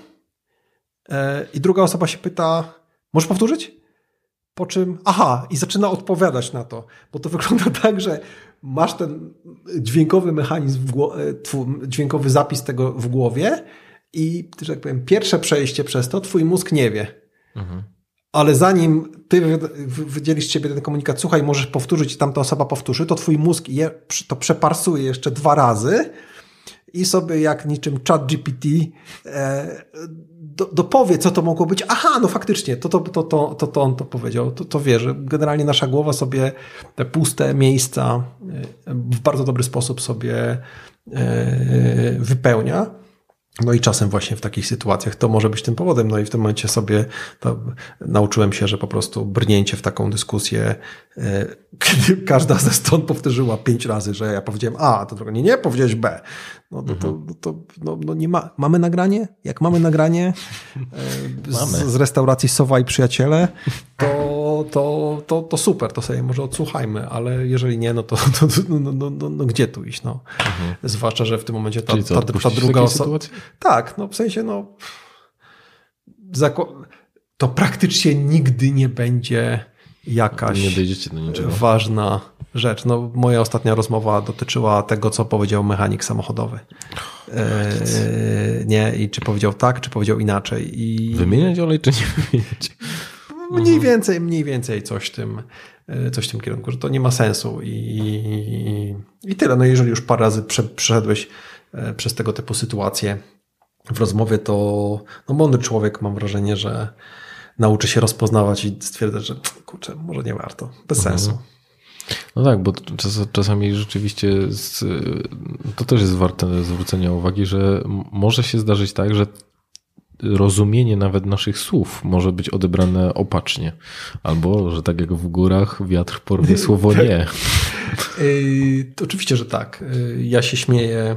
E, i druga osoba się pyta, możesz powtórzyć? Po czym, aha, i zaczyna odpowiadać na to, bo to wygląda tak, że masz ten dźwiękowy mechanizm, e, dźwiękowy zapis tego w głowie i, że tak powiem, pierwsze przejście przez to, twój mózg nie wie. Ale zanim ty wy- wy- wydzielisz z siebie ten komunikat, słuchaj, możesz powtórzyć i tamta osoba powtórzy, to twój mózg je, to przeparsuje jeszcze dwa razy i sobie jak niczym chat GPT e, do, dopowie, co to mogło być. Aha, no faktycznie, to, to, to, to, to, to on to powiedział. To, to wie, że generalnie nasza głowa sobie te puste miejsca e, w bardzo dobry sposób sobie e, wypełnia. No i czasem właśnie w takich sytuacjach to może być tym powodem. No i w tym momencie sobie to nauczyłem się, że po prostu brnięcie w taką dyskusję, e, kiedy każda ze stron powtórzyła pięć razy, że ja powiedziałem A, a to druga nie, nie, powiedziałeś B. No, no, to, no, to no, no nie ma. Mamy nagranie? Jak mamy nagranie e, z, z restauracji Sowa i Przyjaciele, to, to, to, to super, to sobie może odsłuchajmy, ale jeżeli nie, no to, to, no, no, no, no gdzie tu iść? No. Zwłaszcza, że w tym momencie ta, co, ta, ta druga osoba. Tak, no w sensie, no. to praktycznie nigdy nie będzie jakaś Nie ważna rzecz. No, moja ostatnia rozmowa dotyczyła tego, co powiedział mechanik samochodowy. E, nie, i czy powiedział tak, czy powiedział inaczej. I Wymieniać olej czy nie wymieniać? Mniej więcej, mniej więcej coś w tym, e, coś w tym kierunku, że to nie ma sensu i, i, i tyle. No jeżeli już parę razy prze, przeszedłeś e, przez tego typu sytuacje w rozmowie, to no mądry człowiek mam wrażenie, że nauczy się rozpoznawać i stwierdzać, że kurczę, może nie warto, bez sensu. No tak, bo czas, czasami rzeczywiście z, to też jest warte zwrócenia uwagi, że może się zdarzyć tak, że rozumienie nawet naszych słów może być odebrane opacznie. Albo, że tak jak w górach wiatr porwie słowo nie. Yy, to oczywiście, że tak. Yy, Ja się śmieję,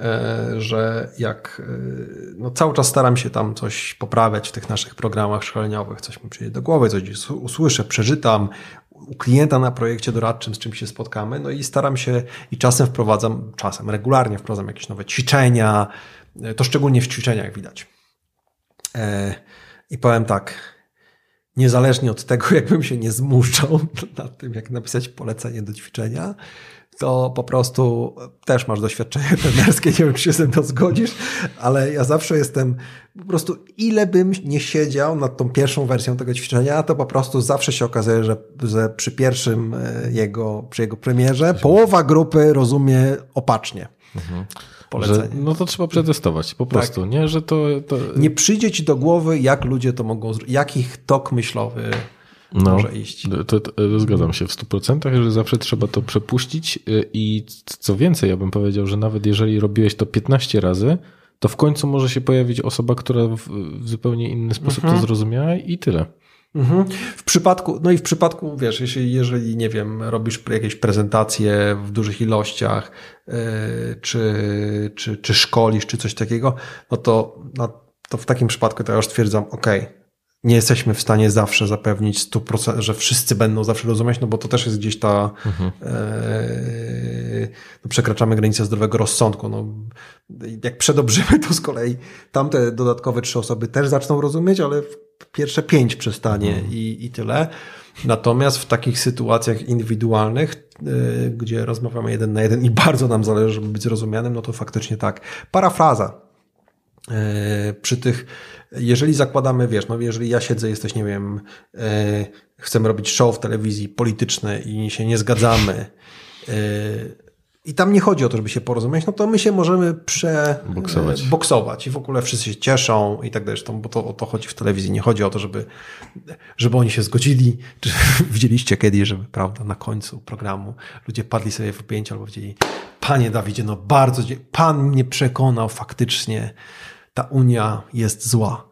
e, że jak e, no cały czas staram się tam coś poprawiać w tych naszych programach szkoleniowych, coś mi przyjdzie do głowy, coś usłyszę, przeczytam u klienta na projekcie doradczym, z czym się spotkamy, no i staram się i czasem wprowadzam, czasem regularnie wprowadzam jakieś nowe ćwiczenia, e, to szczególnie w ćwiczeniach widać. E, I powiem tak, niezależnie od tego, jakbym się nie zmuszał nad tym, jak napisać polecenie do ćwiczenia, to po prostu też masz doświadczenie trenerskie, nie wiem, czy się ze mną zgodzisz, ale ja zawsze jestem, po prostu ile bym nie siedział nad tą pierwszą wersją tego ćwiczenia, to po prostu zawsze się okazuje, że, że przy pierwszym e, jego, przy jego premierze połowa grupy rozumie opacznie polecenie. Że, no to trzeba przetestować po prostu, nie? Że to, to Nie przyjdzie ci do głowy, jak ludzie to mogą zrobić, jak ich tok myślowy no, może iść. To, to, to zgadzam się w 100%, że zawsze trzeba to przepuścić y, i co więcej, ja bym powiedział, że nawet jeżeli robiłeś to 15 razy, to w końcu może się pojawić osoba, która w, w zupełnie inny sposób to zrozumiała i tyle. Mhm. W przypadku, no i w przypadku, wiesz, jeśli, jeżeli, nie wiem, robisz jakieś prezentacje w dużych ilościach, yy, czy, czy, czy szkolisz, czy coś takiego, no to, no to w takim przypadku to ja już stwierdzam, ok, nie jesteśmy w stanie zawsze zapewnić 100%, że wszyscy będą zawsze rozumieć, no bo to też jest gdzieś ta, yy, no przekraczamy granicę zdrowego rozsądku. No, jak przedobrzymy, to z kolei tamte dodatkowe trzy osoby też zaczną rozumieć, ale pierwsze pięć przestanie i, i tyle. Natomiast w takich sytuacjach indywidualnych, yy, gdzie rozmawiamy jeden na jeden i bardzo nam zależy, żeby być zrozumianym, no to faktycznie tak. Parafraza. Yy, przy tych, jeżeli zakładamy, wiesz, no jeżeli ja siedzę, jesteś, nie wiem, yy, chcemy robić show w telewizji polityczne i się nie zgadzamy, yy, i tam nie chodzi o to, żeby się porozumieć, no to my się możemy prze Boksować. e, boksować i w ogóle wszyscy się cieszą i tak dalej, bo to o to chodzi w telewizji. Nie chodzi o to, żeby, żeby oni się zgodzili. Czy widzieliście kiedyś, żeby prawda, na końcu programu ludzie padli sobie w pięć albo powiedzieli, panie Dawidzie, no bardzo, pan mnie przekonał faktycznie, ta Unia jest zła.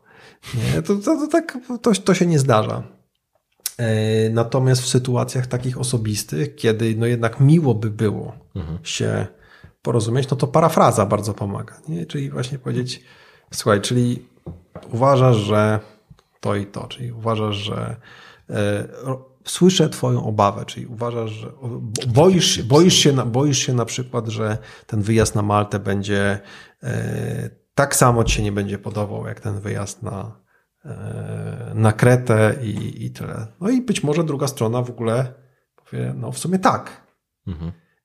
Nie, to, to, to tak, to, to się nie zdarza. E, Natomiast w sytuacjach takich osobistych, kiedy no jednak miło by było się porozumieć, no to parafraza bardzo pomaga. Nie? Czyli właśnie powiedzieć, słuchaj, czyli uważasz, że to i to, czyli uważasz, że ro- słyszę twoją obawę, czyli uważasz, że bo- boisz, boisz, się na, boisz się na przykład, że ten wyjazd na Maltę będzie e, tak samo ci się nie będzie podobał, jak ten wyjazd na, e, na Kretę i, i tyle. No i być może druga strona w ogóle powie, no w sumie tak.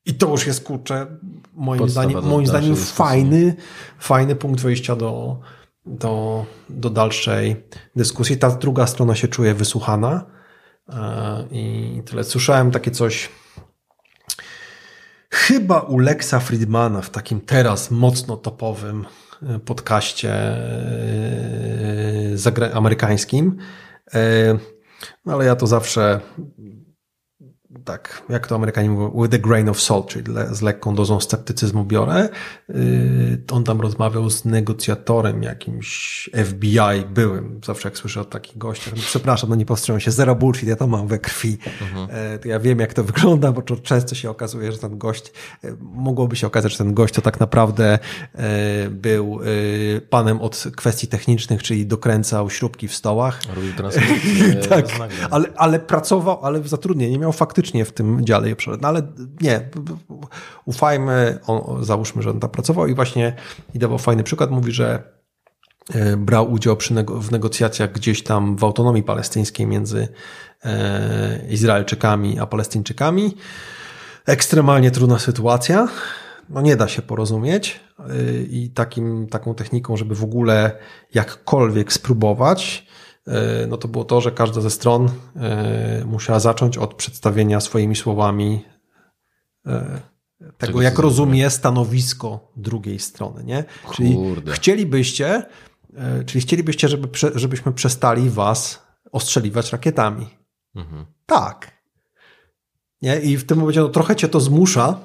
I to już jest, kurczę, moim Podstawa zdaniem, moim zdaniem dyskusji. fajny, fajny punkt wyjścia do, do, do dalszej dyskusji. Ta druga strona się czuje wysłuchana e, i tyle. Słyszałem takie coś chyba u Lexa Friedmana w takim teraz mocno topowym podcaście e, amerykańskim. E, No ale ja to zawsze tak, jak to Amerykanie mówią, with a grain of salt, czyli le, z lekką dozą sceptycyzmu biorę. Yy, on tam rozmawiał z negocjatorem jakimś FBI byłym. Zawsze jak słyszę o takich gościach, no przepraszam, no nie powstrzymam się, zero bullshit, ja to mam we krwi. E, to ja wiem, jak to wygląda, bo to często się okazuje, że ten gość, e, mogłoby się okazać, że ten gość to tak naprawdę e, był panem od kwestii technicznych, czyli dokręcał śrubki w stołach. Robił tak, ale, ale pracował, ale w zatrudnieniu miał faktycznie w tym dziale je przerobić. No ale nie, ufajmy, on, załóżmy, że on tam pracował i właśnie i dawał fajny przykład, mówi, że e, brał udział przy w negocjacjach gdzieś tam w autonomii palestyńskiej między e, Izraelczykami a Palestyńczykami. Ekstremalnie trudna sytuacja. No nie da się porozumieć e, i takim, taką techniką, żeby w ogóle jakkolwiek spróbować, no to było to, że każda ze stron e, musiała zacząć od przedstawienia swoimi słowami tego, jak rozumie stanowisko drugiej strony, nie? Czyli Kurde. chcielibyście, czyli chcielibyście, żeby, żebyśmy przestali was ostrzeliwać rakietami. Mhm. Tak. Nie? I w tym momencie no, trochę cię to zmusza,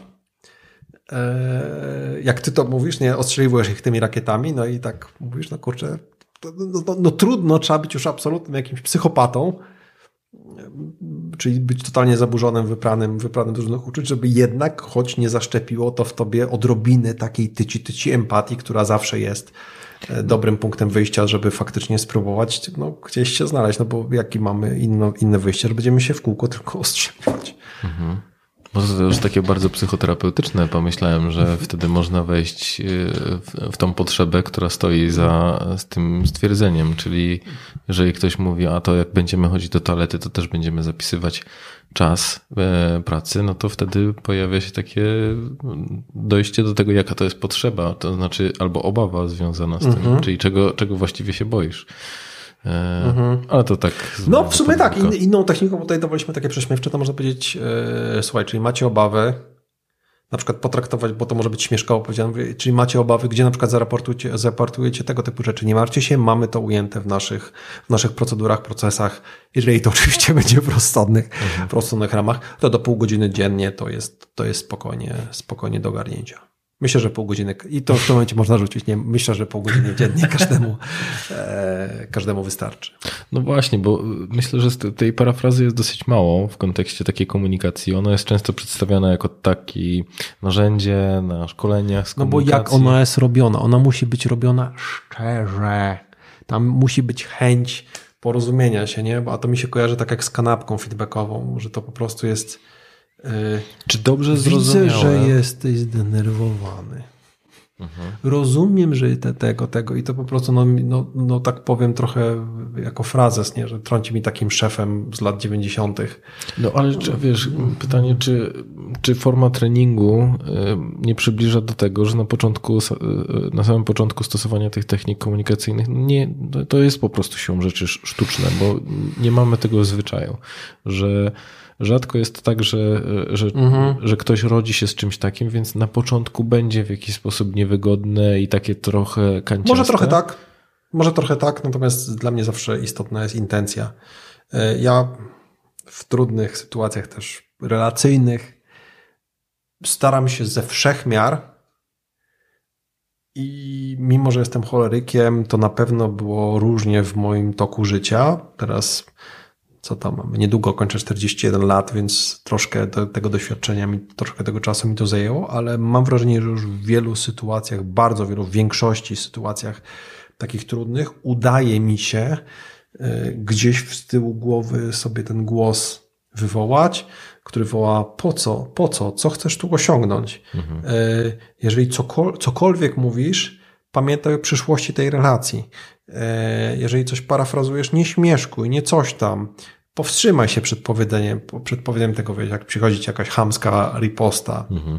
e, jak ty to mówisz, nie ostrzeliwujesz ich tymi rakietami, no i tak mówisz, no kurczę, no, no, no, trudno, trzeba być już absolutnym jakimś psychopatą, czyli być totalnie zaburzonym, wypranym, wypranym różnych uczuć, żeby jednak choć nie zaszczepiło to w tobie odrobiny takiej tyci, tyci empatii, która zawsze jest e, dobrym punktem wyjścia, żeby faktycznie spróbować no, gdzieś się znaleźć, no bo jaki mamy inno, inne wyjście, że będziemy się w kółko tylko ostrzeliwać. Mhm. Może to już takie bardzo psychoterapeutyczne. Pomyślałem, że wtedy można wejść y, w, w tą potrzebę, która stoi za tym stwierdzeniem. Czyli jeżeli ktoś mówi, a to jak będziemy chodzić do toalety, to też będziemy zapisywać czas e, pracy, no to wtedy pojawia się takie dojście do tego, jaka to jest potrzeba, to znaczy albo obawa związana z tym, mhm. czyli czego, czego właściwie się boisz. Mhm. Ale to tak. No, w sumie tak. In, inną techniką, tutaj dawaliśmy takie prześmiewcze, to można powiedzieć, e, słuchaj, czyli macie obawy, na przykład potraktować, bo to może być śmieszkowo powiedziane, czyli macie obawy, gdzie na przykład zaraportujecie, zaraportujecie tego typu rzeczy. Nie martwcie się, mamy to ujęte w naszych, w naszych procedurach, procesach. Jeżeli to oczywiście będzie w rozsądnych, mhm. w rozsądnych ramach, to do pół godziny dziennie to jest, to jest spokojnie, spokojnie do ogarnięcia. Myślę, że pół godziny i to w tym momencie można rzucić. Nie, myślę, że pół godziny dziennie każdemu, e, każdemu wystarczy. No właśnie, bo myślę, że tej parafrazy jest dosyć mało w kontekście takiej komunikacji. Ona jest często przedstawiana jako takie narzędzie na szkoleniach. no bo jak ona jest robiona? Ona musi być robiona szczerze. Tam musi być chęć porozumienia się, nie? A to mi się kojarzy tak jak z kanapką feedbackową, że to po prostu jest Czy dobrze zrozumiałem? Widzę, że jesteś zdenerwowany. Mhm. Rozumiem, że te, tego, tego i to po prostu, no, no, no tak powiem trochę jako frazes, nie, że trąci mi takim szefem z lat 90. No ale czy, wiesz, pytanie, czy, czy forma treningu e, nie przybliża do tego, że na początku, e, na samym początku stosowania tych technik komunikacyjnych, no nie, to jest po prostu siłą rzeczy sztuczne, bo nie mamy tego zwyczaju, że rzadko jest tak, że, że, mhm. że ktoś rodzi się z czymś takim, więc na początku będzie w jakiś sposób niewygodne i takie trochę kanciaste. Może trochę tak, może trochę tak, natomiast dla mnie zawsze istotna jest intencja. E, ja w trudnych sytuacjach też relacyjnych staram się ze wszech miar i mimo, że jestem cholerykiem, to na pewno było różnie w moim toku życia. Teraz co tam mamy, niedługo kończę 41 lat, więc troszkę do, tego doświadczenia, mi, troszkę tego czasu mi to zajęło, ale mam wrażenie, że już w wielu sytuacjach, bardzo wielu, w większości sytuacjach takich trudnych, udaje mi się y, gdzieś w tyłu głowy sobie ten głos wywołać, który woła po co, po co, co chcesz tu osiągnąć. Mhm. Y, jeżeli cokol, cokolwiek mówisz, pamiętaj o przyszłości tej relacji. E, jeżeli coś parafrazujesz, nie śmieszkuj, nie coś tam. Powstrzymaj się przed powiedzeniem, przed powiedzeniem tego, jak przychodzi jakaś hamska riposta. Mhm.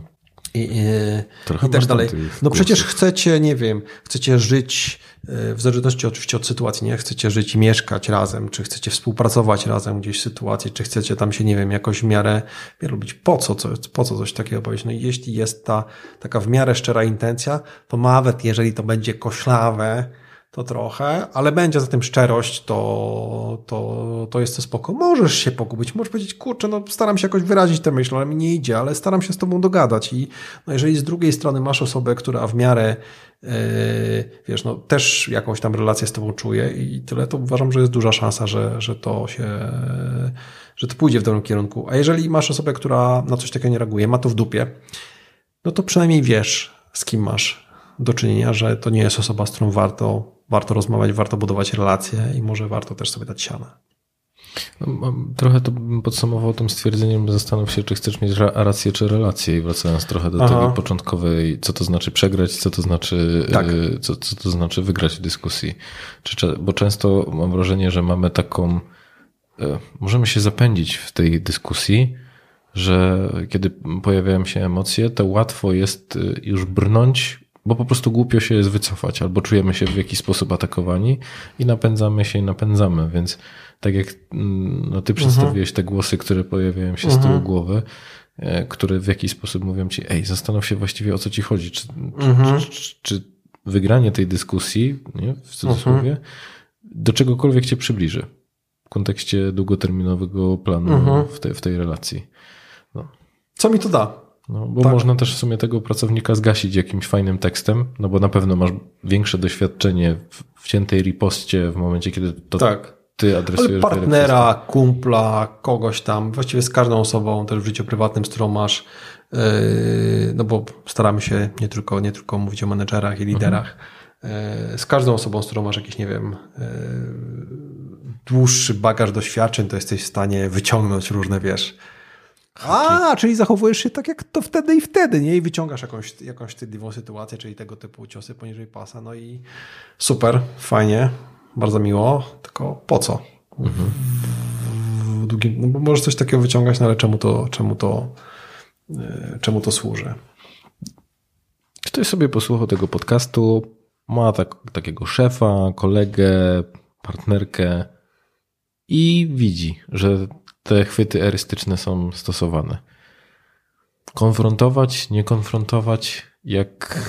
I, i, i tak dalej. No przecież chcecie, nie wiem, chcecie żyć, e, w zależności oczywiście od sytuacji, nie? Chcecie żyć i mieszkać razem, czy chcecie współpracować razem gdzieś w sytuacji, czy chcecie tam się, nie wiem, jakoś w miarę robić. Po co, co, po co coś takiego powiedzieć? No i jeśli jest ta taka w miarę szczera intencja, to nawet jeżeli to będzie koślawe, to trochę, ale będzie za tym szczerość, to, to, to jest to spoko. Możesz się pogubić, możesz powiedzieć, kurczę, no staram się jakoś wyrazić tę myśl, ale mi nie idzie, ale staram się z tobą dogadać i no, jeżeli z drugiej strony masz osobę, która w miarę yy, wiesz, no też jakąś tam relację z tobą czuje i tyle, to uważam, że jest duża szansa, że, że to się, że to pójdzie w dobrym kierunku. A jeżeli masz osobę, która na coś takiego nie reaguje, ma to w dupie, no to przynajmniej wiesz, z kim masz do czynienia, że to nie jest osoba, z którą warto warto rozmawiać, warto budować relacje i może warto też sobie dać siana. No, trochę to bym podsumował tym stwierdzeniem, zastanów się, czy chcesz mieć rację, czy relację i wracając trochę do Aha. tego początkowej, co to znaczy przegrać, co to znaczy, tak. Y, co, co to znaczy wygrać w dyskusji. Czy, bo często mam wrażenie, że mamy taką, y, możemy się zapędzić w tej dyskusji, że kiedy pojawiają się emocje, to łatwo jest y, już brnąć bo po prostu głupio się jest wycofać, albo czujemy się w jakiś sposób atakowani i napędzamy się i napędzamy, więc tak jak mm, no, ty przedstawiłeś te głosy, które pojawiają się z tyłu mhm. głowy, e, które w jakiś sposób mówią ci, ej, zastanów się właściwie o co ci chodzi, czy, mhm. czy, czy, czy, wygranie tej dyskusji, nie, w cudzysłowie, mhm. do czegokolwiek cię przybliży w kontekście długoterminowego planu w, te, w tej relacji. No. Co mi to da? No, bo tak. można też w sumie tego pracownika zgasić jakimś fajnym tekstem, no bo na pewno masz większe doświadczenie w wciętej ripoście w momencie, kiedy to tak. ty adresujesz. Ale partnera, kumpla, kogoś tam, właściwie z każdą osobą też w życiu prywatnym, z którą masz, yy, no bo staramy się nie tylko, nie tylko mówić o menedżerach i liderach, mhm. yy, z każdą osobą, z którą masz jakiś, nie wiem, yy, dłuższy bagaż doświadczeń, to jesteś w stanie wyciągnąć różne, wiesz, a, czyli zachowujesz się tak jak to wtedy i wtedy, nie? I wyciągasz jakąś, jakąś wstydliwą sytuację, czyli tego typu ciosy poniżej pasa, no i super, fajnie, bardzo miło, tylko po co? Mhm. W długim, no bo możesz coś takiego wyciągać, no ale czemu to, czemu to, e, czemu to służy? Ktoś sobie posłuchał tego podcastu, ma tak, takiego szefa, kolegę, partnerkę i widzi, że te chwyty erystyczne są stosowane. Konfrontować, nie konfrontować, jak,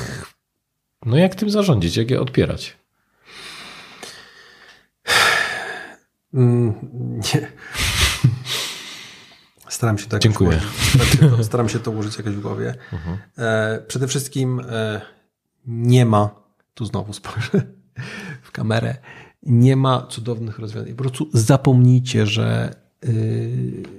no jak tym zarządzić, jak je odpierać? Mm, nie. Staram się to Dziękuję. Ułożyć, staram się to ułożyć jakoś w głowie. Mhm. E, przede wszystkim e, nie ma, tu znowu spojrzę w kamerę, nie ma cudownych rozwiązań. Po prostu zapomnijcie, że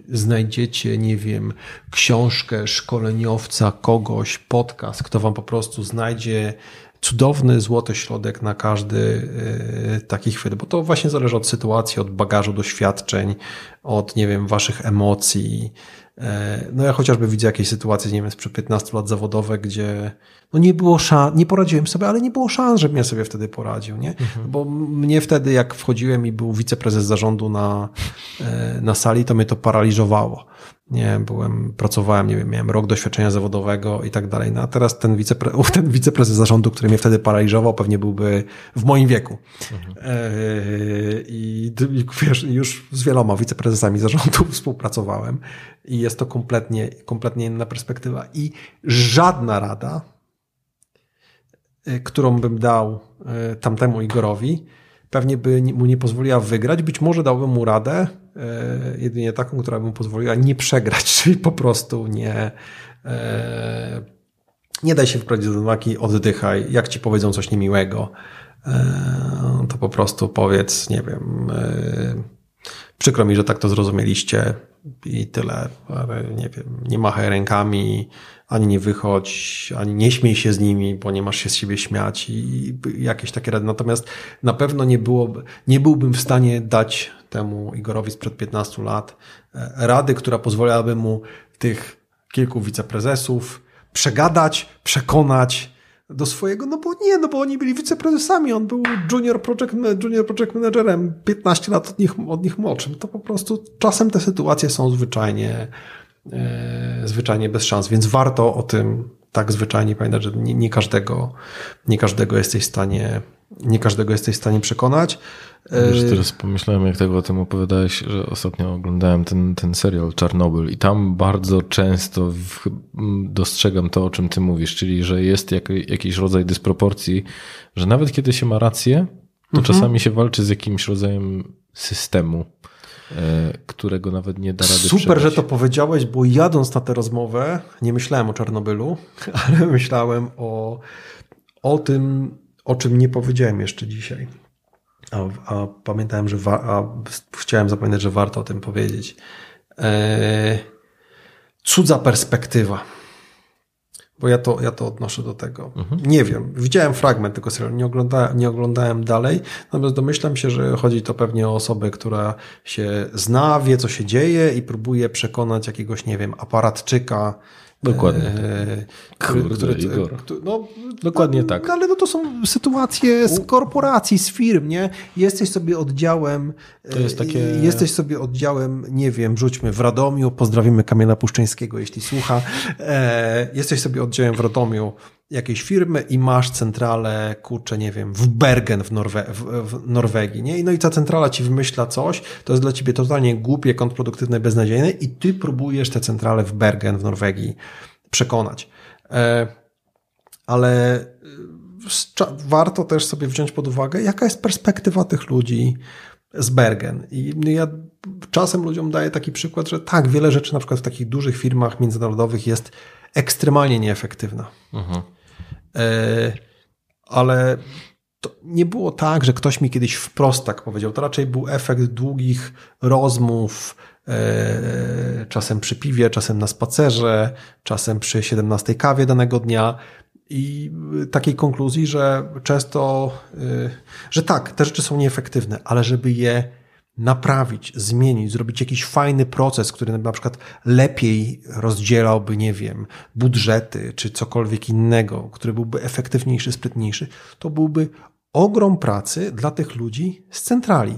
znajdziecie, nie wiem, książkę szkoleniowca, kogoś, podcast, kto wam po prostu znajdzie cudowny złoty środek na każdy y, taki chwyt, bo to właśnie zależy od sytuacji, od bagażu doświadczeń, od, nie wiem, waszych emocji, no ja chociażby widzę jakieś sytuacje, nie wiem, sprzed 15 lat zawodowe, gdzie no nie było szans, nie poradziłem sobie, ale nie było szans, żebym ja sobie wtedy poradził, nie? Mhm. Bo mnie wtedy, jak wchodziłem i był wiceprezes zarządu na, e, na sali, to mnie to paraliżowało nie byłem, pracowałem, nie wiem, miałem rok doświadczenia zawodowego i tak dalej. No a teraz ten, wicepre, ten wiceprezes zarządu, który mnie wtedy paraliżował, pewnie byłby w moim wieku. Mhm. I, I wiesz, już z wieloma wiceprezesami zarządu współpracowałem i jest to kompletnie, kompletnie inna perspektywa. I żadna rada, e, którą bym dał e, tamtemu Igorowi, pewnie by mu nie pozwoliła wygrać. Być może dałbym mu radę, jedynie taką, która mu pozwoliła nie przegrać, czyli po prostu nie, e, nie daj się wprowadzić do walki, oddychaj. Jak ci powiedzą coś niemiłego, e, to po prostu powiedz, nie wiem, przykro mi, że tak to zrozumieliście i tyle, nie wiem, nie machaj rękami, ani nie wychodź, ani nie śmiej się z nimi, bo nie masz się z siebie śmiać i jakieś takie rady. Natomiast na pewno nie, było, nie byłbym w stanie dać temu Igorowi sprzed 15 lat e, rady, która pozwoliłaby mu tych kilku wiceprezesów przegadać, przekonać do swojego, no bo nie, no bo oni byli wiceprezesami, on był junior project, junior project managerem, 15 lat od nich, od nich młodszym. To po prostu czasem te sytuacje są zwyczajnie E, zwyczajnie bez szans, więc warto o tym tak zwyczajnie pamiętać, że nie, nie, każdego, nie każdego jesteś w stanie, nie każdego jesteś w stanie przekonać. Wiesz, e, teraz pomyślałem, jak tego o tym opowiadałeś, że ostatnio oglądałem ten, ten serial Czarnobyl i tam bardzo często w, dostrzegam to, o czym ty mówisz, czyli że jest jak, jakiś rodzaj dysproporcji, że nawet kiedy się ma rację, to mhm. czasami się walczy z jakimś rodzajem systemu E, którego nawet nie da rady Super, przebyć. że to powiedziałeś, bo jadąc na tę rozmowę, nie myślałem o Czarnobylu, ale myślałem o, o tym, o czym nie powiedziałem jeszcze dzisiaj. A, a pamiętałem, że wa- a chciałem zapamiętać, że warto o tym powiedzieć. E, cudza perspektywa. bo ja to, ja to odnoszę do tego. Nie wiem, widziałem fragment tego serialu, nie, ogląda, nie oglądałem dalej, natomiast domyślam się, że chodzi to pewnie o osobę, która się zna, wie co się dzieje i próbuje przekonać jakiegoś, nie wiem, aparatczyka, Dokładnie. e, Kurde, Igor. no, Dokładnie no, tak. Ale no to są sytuacje z korporacji, z firm, nie? Jesteś sobie oddziałem, To jest takie- e, jesteś sobie oddziałem, nie wiem, rzućmy w Radomiu, pozdrawimy Kamiela Puszczyńskiego, jeśli słucha. E, jesteś sobie oddziałem w Radomiu jakiejś firmy i masz centralę, kurczę, nie wiem, w Bergen w, Norwe w, w Norwegii, nie? No i ta centrala ci wymyśla coś, to jest dla ciebie totalnie głupie, kontrproduktywne, beznadziejne i ty próbujesz tę centralę w Bergen w Norwegii przekonać. E, ale cza- warto też sobie wziąć pod uwagę, jaka jest perspektywa tych ludzi z Bergen. I ja czasem ludziom daję taki przykład, że tak, wiele rzeczy na przykład w takich dużych firmach międzynarodowych jest ekstremalnie nieefektywna. E, ale to nie było tak, że ktoś mi kiedyś wprost tak powiedział. To raczej był efekt długich rozmów, e, czasem przy piwie, czasem na spacerze, czasem przy 17 kawie danego dnia. I takiej konkluzji, że często, y, że tak, te rzeczy są nieefektywne, ale żeby je naprawić, zmienić, zrobić jakiś fajny proces, który na przykład lepiej rozdzielałby, nie wiem, budżety czy cokolwiek innego, który byłby efektywniejszy, sprytniejszy, to byłby ogrom pracy dla tych ludzi z centrali.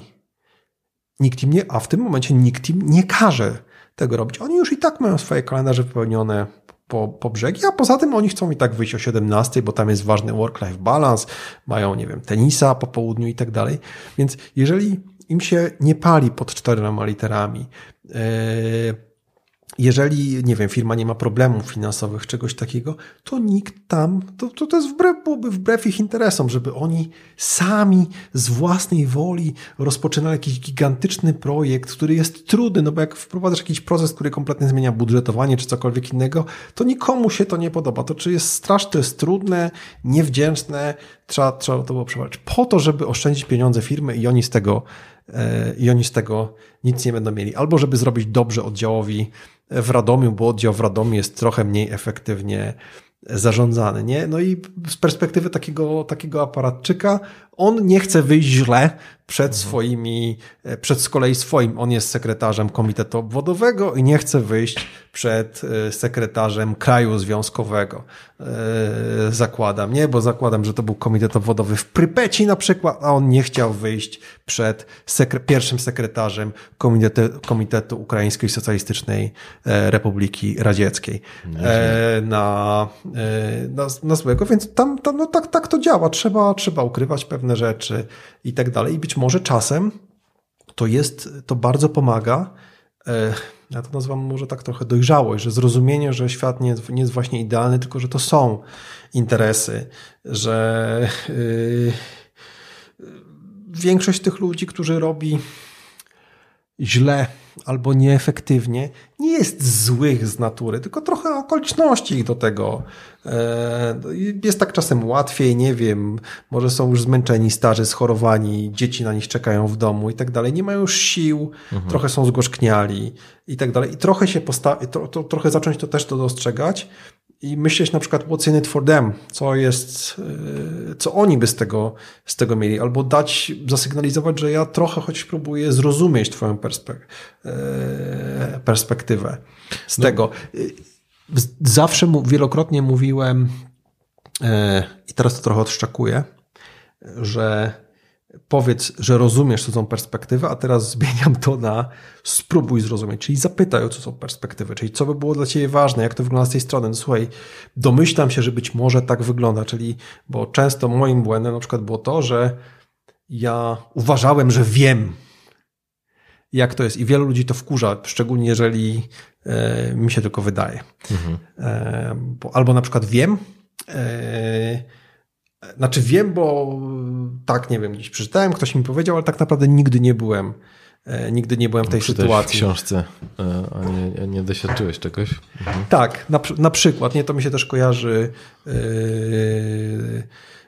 Nikt im nie, a w tym momencie nikt im nie każe tego robić. Oni już i tak mają swoje kalendarze wypełnione po, po brzegi, a poza tym oni chcą i tak wyjść o 17, bo tam jest ważny work-life balance, mają, nie wiem, tenisa po południu i tak dalej. Więc jeżeli im się nie pali pod czterema literami, yy, jeżeli, nie wiem, firma nie ma problemów finansowych, czegoś takiego, to nikt tam, to, to, to jest wbrew, byłoby wbrew ich interesom, żeby oni sami z własnej woli rozpoczynali jakiś gigantyczny projekt, który jest trudny, no bo jak wprowadzasz jakiś proces, który kompletnie zmienia budżetowanie czy cokolwiek innego, to nikomu się to nie podoba. To czy jest straszne, to jest trudne, niewdzięczne, trzeba, trzeba to było przeprowadzić po to, żeby oszczędzić pieniądze firmy i oni z tego e, i oni z tego nic nie będą mieli. Albo żeby zrobić dobrze oddziałowi w Radomiu, bo oddział w Radomiu jest trochę mniej efektywnie zarządzany, nie? No i z perspektywy takiego, takiego aparatczyka, on nie chce wyjść źle przed swoimi, przed z kolei swoim, on jest sekretarzem komitetu obwodowego i nie chce wyjść przed e, sekretarzem kraju związkowego. E, Zakładam, nie? Bo zakładam, że to był komitet obwodowy w Prypeci na przykład, a on nie chciał wyjść przed sekre pierwszym sekretarzem Komitetu, Komitetu Ukraińskiej Socjalistycznej e, Republiki Radzieckiej e, na, e, na, na złego, więc tam, tam no tak, tak to działa. Trzeba, trzeba ukrywać pewne rzeczy i tak dalej. I być może czasem to jest, to bardzo pomaga. e, Ja to nazywam może tak trochę dojrzałość, że zrozumienie, że świat nie, nie jest właśnie idealny, tylko że to są interesy, że yy, większość tych ludzi, którzy robi źle albo nieefektywnie, nie jest złych z natury, tylko trochę okoliczności ich do tego. E, Jest tak czasem łatwiej, nie wiem, może są już zmęczeni, starzy, schorowani, dzieci na nich czekają w domu i tak dalej, nie mają już sił, trochę są zgorzkniali i tak dalej. I trochę się postawić, tro, tro, trochę zacząć to też to dostrzegać i myśleć na przykład what's in it for them, co jest, yy, co oni by z tego, z tego mieli, albo dać, zasygnalizować, że ja trochę choć próbuję zrozumieć twoją perspek yy, perspektywę z tego. Zawsze wielokrotnie mówiłem yy, i teraz to trochę odszczakuję, że powiedz, że rozumiesz, co są perspektywy, a teraz zmieniam to na spróbuj zrozumieć, czyli zapytaj o co są perspektywy, czyli co by było dla Ciebie ważne, jak to wygląda z tej strony. No, słuchaj, domyślam się, że być może tak wygląda, czyli, bo często moim błędem na przykład było to, że ja uważałem, że wiem, jak to jest i wielu ludzi to wkurza, szczególnie jeżeli e, mi się tylko wydaje. Mhm. E, bo, albo na przykład wiem, e, znaczy wiem, bo tak, nie wiem, gdzieś przeczytałem, ktoś mi powiedział, ale tak naprawdę nigdy nie byłem, e, nigdy nie byłem w tej Czytałeś sytuacji. w książce, e, a nie, nie doświadczyłeś czegoś. Mhm. Tak, na, na przykład, nie, to mi się też kojarzy yy,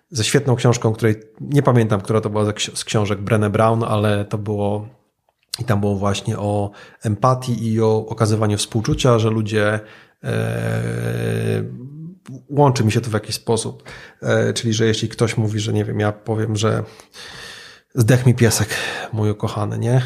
ze świetną książką, której nie pamiętam, która to była z książek Brené Brown, ale to było i tam było właśnie o empatii i o okazywaniu współczucia, że ludzie e, łączy mi się to w jakiś sposób. E, czyli, że jeśli ktoś mówi, że nie wiem, ja powiem, że zdech mi piesek, mój ukochany, nie?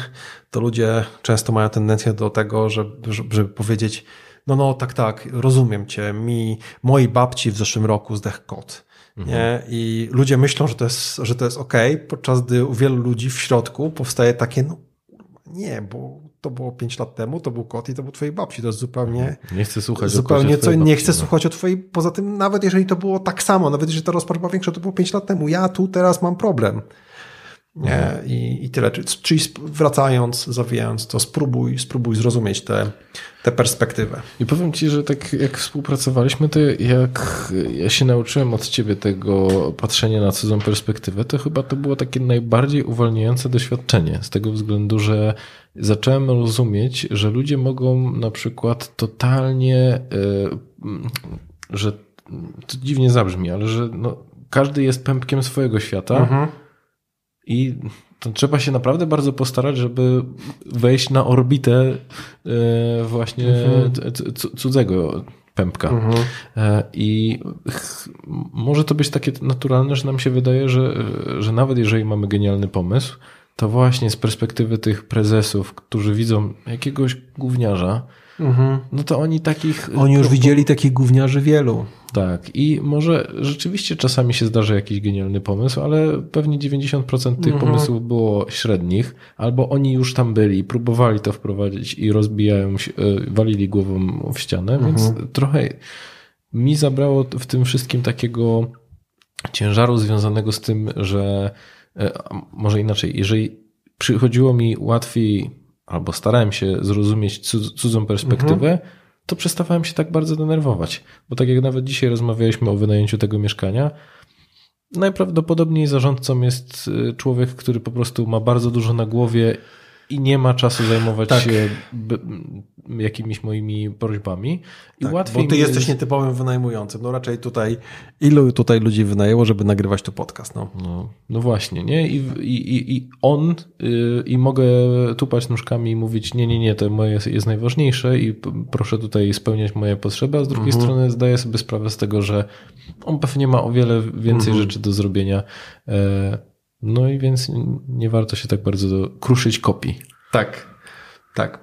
To ludzie często mają tendencję do tego, żeby, żeby powiedzieć, no, no, tak, tak, rozumiem cię, mi, mojej babci w zeszłym roku zdech kot. Nie? I ludzie myślą, że to jest, że to jest ok, podczas gdy u wielu ludzi w środku powstaje takie, no nie, bo to było pięć lat temu, to był kot i to był twojej babci. To jest zupełnie. Nie chcę słuchać zupełnie o co Nie chcę słuchać o twojej. Poza tym, nawet jeżeli to było tak samo, nawet jeżeli ta rozpacz była większa, to było pięć lat temu. Ja tu teraz mam problem. Nie? I, I tyle. Czyli wracając, zawijając, to spróbuj, spróbuj zrozumieć tę te, te perspektywę. I powiem Ci, że tak jak współpracowaliśmy, to jak ja się nauczyłem od Ciebie tego patrzenia na cudzą perspektywę, to chyba to było takie najbardziej uwalniające doświadczenie. Z tego względu, że zacząłem rozumieć, że ludzie mogą na przykład totalnie, yy, że to dziwnie zabrzmi, ale że no, każdy jest pępkiem swojego świata. Mhm i to trzeba się naprawdę bardzo postarać, żeby wejść na orbitę e, właśnie mhm. cudzego pępka. Mhm. E, I może to być takie naturalne, że nam się wydaje, że, że nawet jeżeli mamy genialny pomysł, to właśnie z perspektywy tych prezesów, którzy widzą jakiegoś gówniarza, mhm. no to oni takich. Oni już widzieli takich gówniarzy wielu. Tak, i może rzeczywiście czasami się zdarzy jakiś genialny pomysł, ale pewnie 90% tych mhm. pomysłów było średnich, albo oni już tam byli, próbowali to wprowadzić i rozbijają się, e, walili głową w ścianę, mhm. więc trochę mi zabrało w tym wszystkim takiego ciężaru związanego z tym, że e, może inaczej, jeżeli przychodziło mi łatwiej, albo starałem się zrozumieć cudzą perspektywę, mhm to przestawałem się tak bardzo denerwować. Bo tak jak nawet dzisiaj rozmawialiśmy o wynajęciu tego mieszkania, najprawdopodobniej zarządcą jest y, człowiek, który po prostu ma bardzo dużo na głowie i nie ma czasu zajmować tak. się jakimiś moimi prośbami. I tak, łatwiej bo ty jesteś jest... nietypowym wynajmującym. No raczej tutaj, ilu tutaj ludzi wynajęło, żeby nagrywać tu podcast? No, no, no właśnie, nie? I, i, i on yy, i mogę tupać nóżkami i mówić, nie, nie, nie, to moje jest, jest najważniejsze i proszę tutaj spełniać moje potrzeby, a z drugiej mhm. strony zdaję sobie sprawę z tego, że on pewnie ma o wiele więcej mhm. rzeczy do zrobienia. Yy, no i więc nie warto się tak bardzo kruszyć kopii. Tak, tak.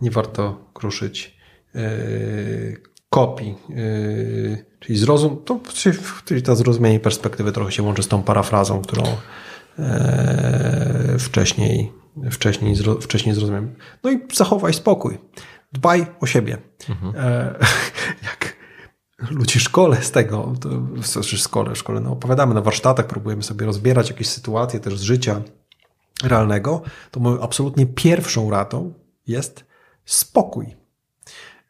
Nie warto kruszyć yy, kopii. Yy, czyli zrozum, to, czyli ta zrozumienie perspektywy trochę się łączy z tą parafrazą, którą yy, wcześniej, wcześniej, wcześniej zrozumiałem. No i zachowaj spokój. Dbaj o siebie. Mhm. E, jak ludzi szkole z tego, to, znaczy szkole, szkole, no opowiadamy na warsztatach, próbujemy sobie rozbierać jakieś sytuacje też z życia realnego, to moją absolutnie pierwszą ratą jest spokój.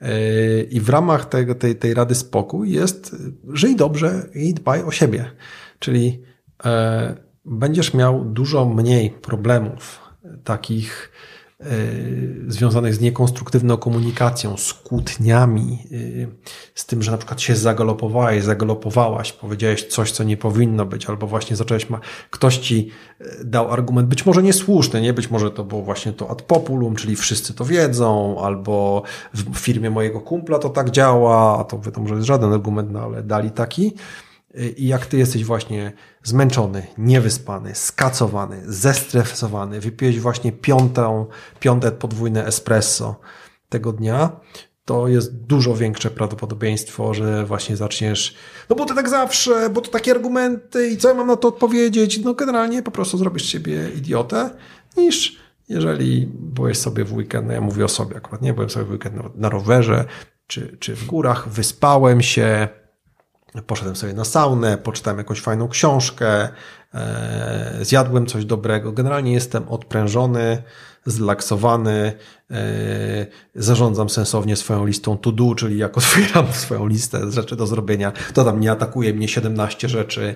Yy, I w ramach tego, tej, tej rady spokój jest żyj dobrze i dbaj o siebie. Czyli e, będziesz miał dużo mniej problemów takich związanych z niekonstruktywną komunikacją, z kłótniami, y, z tym, że na przykład się zagalopowałeś, zagalopowałaś, powiedziałeś coś, co nie powinno być, albo właśnie zacząłeś, ma, ktoś ci y, dał argument, być może niesłuszny, nie? Być może to było właśnie to ad populum, czyli wszyscy to wiedzą, albo w firmie mojego kumpla to tak działa, a to wiadomo, że jest żaden argument, no ale dali taki. I jak ty jesteś właśnie zmęczony, niewyspany, skacowany, zestresowany, wypiłeś właśnie piątą, piąte podwójne espresso tego dnia, to jest dużo większe prawdopodobieństwo, że właśnie zaczniesz, no bo to tak zawsze, bo to takie argumenty i co ja mam na to odpowiedzieć, no generalnie po prostu zrobisz siebie idiotę, niż jeżeli byłeś sobie w weekend, no ja mówię o sobie akurat, nie, byłem sobie w weekend na rowerze, czy, czy w górach, wyspałem się, Poszedłem sobie na saunę, poczytałem jakąś fajną książkę, e, zjadłem coś dobrego. Generalnie jestem odprężony, zrelaksowany, e, zarządzam sensownie swoją listą to do, czyli jak otwieram swoją listę rzeczy do zrobienia, to tam nie atakuje mnie 17 rzeczy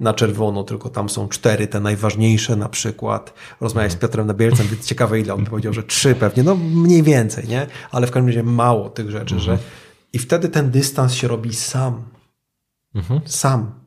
na czerwono, tylko tam są cztery, te najważniejsze na przykład. Rozmawiałem z Piotrem Nabielcem, więc ciekawe ile on powiedział, że trzy pewnie, no mniej więcej, nie? Ale w każdym razie mało tych rzeczy, mhm. że i wtedy ten dystans się robi sam Mhm. Sam.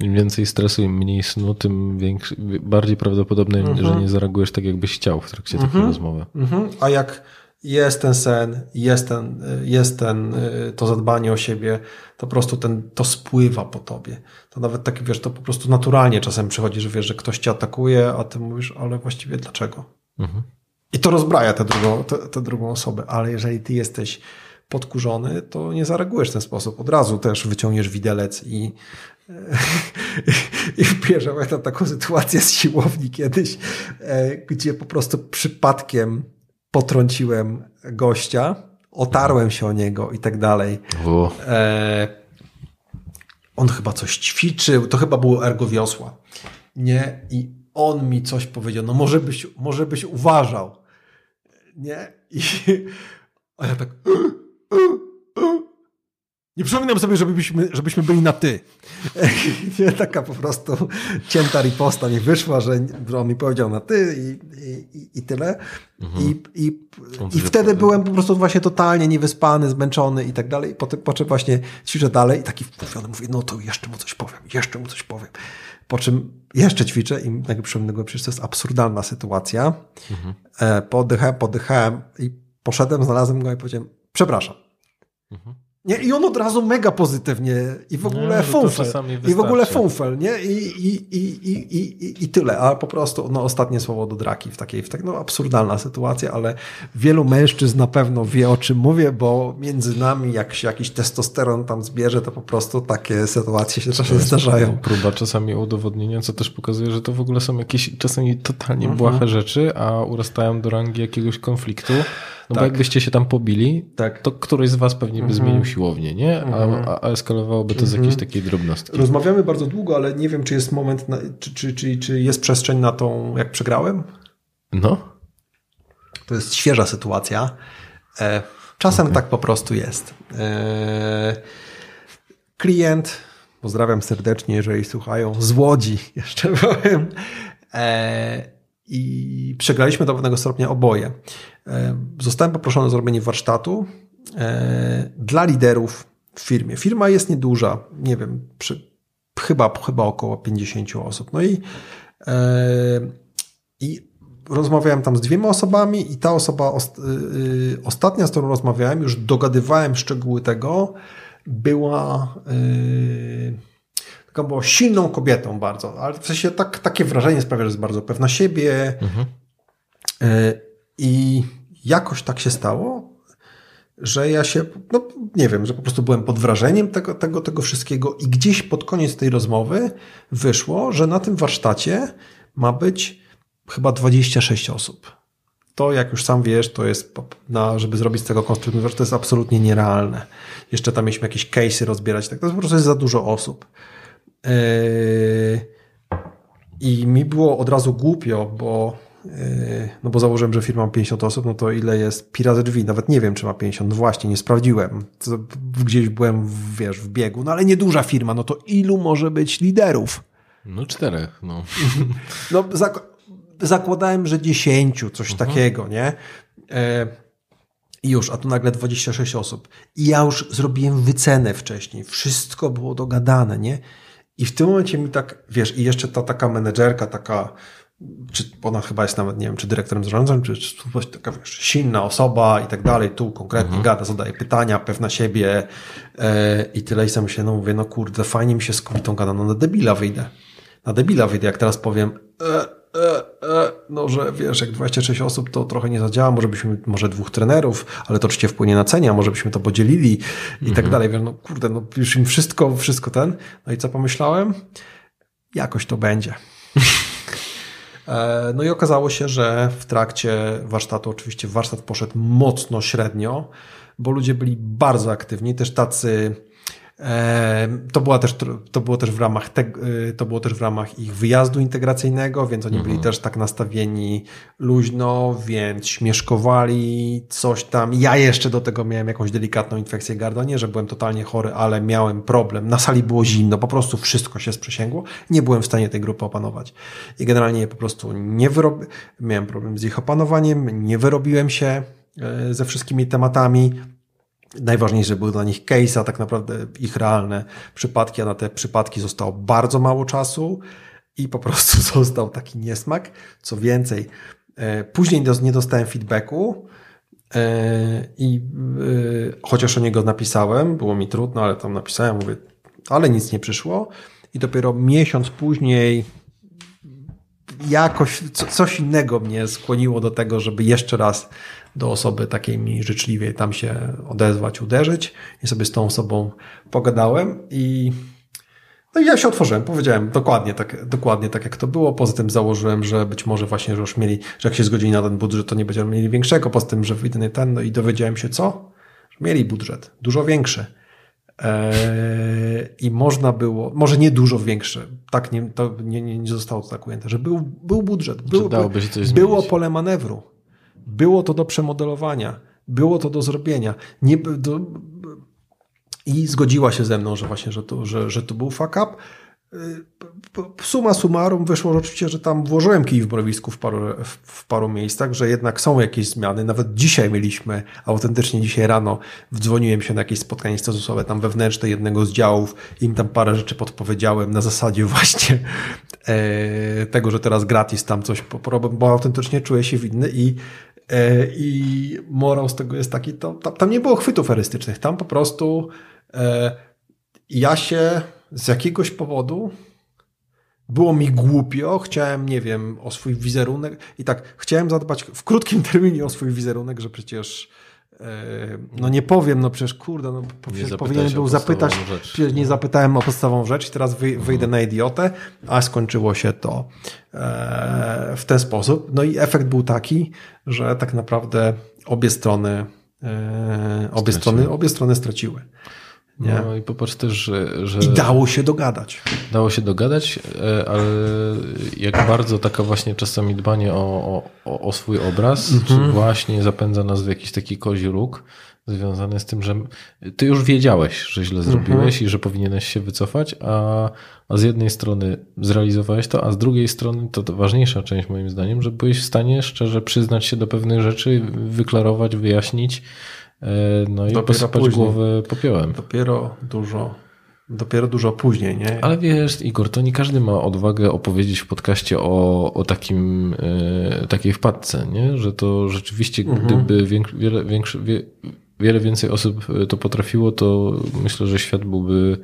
Im więcej stresu, im mniej snu, tym większy, bardziej prawdopodobne, mhm. że nie zareagujesz tak, jakbyś chciał w trakcie mhm. takiej rozmowy. Mhm. A jak jest ten sen, jest, ten, jest ten, to zadbanie o siebie, to po prostu ten, to spływa po tobie. To nawet tak, wiesz, to po prostu naturalnie czasem przychodzi, że wiesz, że ktoś cię atakuje, a ty mówisz, ale właściwie dlaczego? Mhm. I to rozbraja tę drugą, tę, tę drugą osobę, ale jeżeli ty jesteś podkurzony, to nie zareagujesz w ten sposób. Od razu też wyciągniesz widelec i, i. Pamiętam taką sytuację z siłowni kiedyś, e, gdzie po prostu przypadkiem potrąciłem gościa, otarłem się o niego i tak dalej. E, on chyba coś ćwiczył, to chyba było ergowiosła. Nie? I on mi coś powiedział, no może byś, może byś uważał. Nie? I a ja tak nie przypominam sobie, żebyśmy, żebyśmy byli na ty. Nie, taka po prostu cięta riposta mi wyszła, że, on mi powiedział na ty i, i, i tyle. Mhm. I, i, i wtedy byłem po prostu właśnie totalnie niewyspany, zmęczony i tak dalej. Po, po czym właśnie ćwiczę dalej i taki wkurzony mówię, no to jeszcze mu coś powiem, jeszcze mu coś powiem. Po czym jeszcze ćwiczę i nagle przypomnę, przecież to jest absurdalna sytuacja. Mhm. E, podychałem, podychałem i poszedłem, znalazłem go i powiedziałem, przepraszam. Mhm. Nie? I on od razu mega pozytywnie i w ogóle funfel. I w ogóle funfel, nie? I, i, i, i, i, i tyle. A po prostu no, ostatnie słowo do draki w takiej, w tak, no, absurdalna sytuacja, ale wielu mężczyzn na pewno wie o czym mówię, bo między nami jak się jakiś testosteron tam zbierze, to po prostu takie sytuacje się czasem zdarzają. Próba czasami udowodnienia, co też pokazuje, że to w ogóle są jakieś czasami totalnie mhm. błahe rzeczy, a urastają do rangi jakiegoś konfliktu. No tak. bo jakbyście się tam pobili, tak. to któryś z was pewnie by zmienił mhm. siłownię, nie? A, mhm. a, a eskalowałoby to z jakiejś mhm. takiej drobnostki. Rozmawiamy bardzo długo, ale nie wiem, czy jest moment, na, czy, czy, czy, czy jest przestrzeń na tą, jak przegrałem? No. To jest świeża sytuacja. E, czasem okay. tak po prostu jest. E, klient, pozdrawiam serdecznie, jeżeli słuchają, z Łodzi jeszcze powiem, e, i przegraliśmy do pewnego stopnia oboje. E, zostałem poproszony o zrobienie warsztatu e, dla liderów w firmie. Firma jest nieduża, nie wiem, przy, chyba, chyba około 50 osób. No i, e, i rozmawiałem tam z dwiema osobami i ta osoba ostatnia, z którą rozmawiałem, już dogadywałem szczegóły tego, była taką silną kobietą bardzo, ale w sensie tak, takie wrażenie sprawia, że jest bardzo pewna siebie mhm. i jakoś tak się stało, że ja się, no nie wiem, że po prostu byłem pod wrażeniem tego, tego, tego wszystkiego i gdzieś pod koniec tej rozmowy wyszło, że na tym warsztacie ma być chyba 26 osób. To, jak już sam wiesz, to jest, na, żeby zrobić z tego konstruktywny to jest absolutnie nierealne. Jeszcze tam mieliśmy jakieś case'y rozbierać, tak to po prostu jest za dużo osób. Yy, I mi było od razu głupio, bo Yy, no bo założyłem, że firma ma 50 osób, no to ile jest pi razy drzwi? Nawet nie wiem, czy ma 50. No właśnie, nie sprawdziłem. Gdzieś byłem, w, wiesz, w biegu. No ale nieduża firma, no to ilu może być liderów? No czterech, no. no zak zakładałem, że dziesięciu, coś mhm. takiego, nie? E i już, a tu nagle 26 osób. I ja już zrobiłem wycenę wcześniej. Wszystko było dogadane, nie? I w tym momencie mi tak, wiesz, i jeszcze ta taka menedżerka, taka czy ona chyba jest nawet, nie wiem, czy dyrektorem zarządzającym, czy, czy taka, wiesz, silna osoba i tak dalej, tu konkretnie mhm. gada, zadaje pytania, pewna siebie e, i tyle i sam się, no mówię, no kurde, fajnie mi się z kobietą gada, no na debila wyjdę. Na debila wyjdę, jak teraz powiem, e, e, e, no, że wiesz, jak 26 osób to trochę nie zadziała, może byśmy, może dwóch trenerów, ale to oczywiście wpłynie na cenia, może byśmy to podzielili i tak mhm. tak dalej. Wiesz, no kurde, no już im wszystko, wszystko ten. No i co pomyślałem? Jakoś to będzie. E, no i okazało się, że w trakcie warsztatu, oczywiście warsztat poszedł mocno średnio, bo ludzie byli bardzo aktywni, też tacy to, była też, to było też w ramach te, y, to było też w ramach ich wyjazdu integracyjnego, więc oni byli mhm. też tak nastawieni luźno, więc śmieszkowali coś tam. Ja jeszcze do tego miałem jakąś delikatną infekcję gardła, nie, że byłem totalnie chory, ale miałem problem. Na sali było zimno, po prostu wszystko się sprzesięgło. Nie byłem w stanie tej grupy opanować. I generalnie po prostu nie wyrobiłem, miałem problem z ich opanowaniem, nie wyrobiłem się e, ze wszystkimi tematami Najważniejsze były dla nich case, a tak naprawdę ich realne przypadki, a na te przypadki zostało bardzo mało czasu i po prostu został taki niesmak. Co więcej, e, później nie dostałem feedbacku E, I chociaż o niego napisałem, było mi trudno, ale tam napisałem, mówię, ale nic nie przyszło. I dopiero miesiąc później jakoś coś innego mnie skłoniło do tego, żeby jeszcze raz do osoby takiej mi życzliwej tam się odezwać, uderzyć i sobie z tą osobą pogadałem i no i ja się otworzyłem, powiedziałem dokładnie tak, dokładnie tak jak to było. Poza tym założyłem, że być może właśnie, że już mieli, że jak się zgodzili na ten budżet, to nie będziemy mieli większego. Poza tym, że wyjdę ten, no i dowiedziałem się co? Że mieli budżet, dużo większy. Eee, I można było, może nie dużo większe, tak nie, to nie, nie, nie zostało to tak ujęte, że był, był budżet, był, było pole manewru, było to do przemodelowania, było to do zrobienia. Nie, do, I zgodziła się ze mną, że właśnie, że to, że, że to był fuck up. Suma summarum wyszło oczywiście, że tam włożyłem kij w mrowisku w paru, w paru miejscach, że jednak są jakieś zmiany. Nawet dzisiaj mieliśmy, autentycznie dzisiaj rano wdzwoniłem się na jakieś spotkanie statusowe tam wewnętrzne jednego z działów, im tam parę rzeczy podpowiedziałem na zasadzie właśnie e, tego, że teraz gratis tam coś porobię, bo autentycznie czuję się winny i i morał z tego jest taki, to, tam, tam nie było chwytów erystycznych, tam po prostu e, ja się z jakiegoś powodu było mi głupio, chciałem, nie wiem, o swój wizerunek i tak chciałem zadbać w krótkim terminie o swój wizerunek, że przecież e, no nie powiem, no przecież kurde, no przecież powinien był zapytać, przecież nie zapytałem o podstawową rzecz i teraz wyjdę mhm. na idiotę, a skończyło się to e, w ten sposób. No i efekt był taki, że tak naprawdę obie strony e, obie strony, obie strony straciły. Nie? No i popatrz też, że, że... I dało się dogadać. Dało się dogadać, e, ale jak bardzo taka właśnie czasami dbanie o, o, o swój obraz, mhm. właśnie zapędza nas w jakiś taki kozi róg, związany z tym, że ty już wiedziałeś, że źle mhm. zrobiłeś i że powinieneś się wycofać, a, a z jednej strony zrealizowałeś to, a z drugiej strony to, to ważniejsza część moim zdaniem, że byłeś w stanie szczerze przyznać się do pewnych rzeczy, wyklarować, wyjaśnić, no i dopiero posypać później. głowę popiołem. Dopiero dużo, dopiero dużo później, nie? Ale wiesz, Igor, to nie każdy ma odwagę opowiedzieć w podcaście o, o takim, e, takiej wpadce, nie? Że to rzeczywiście, mhm. gdyby wiele, większy, wie, wiele więcej osób e, to potrafiło, to myślę, że świat byłby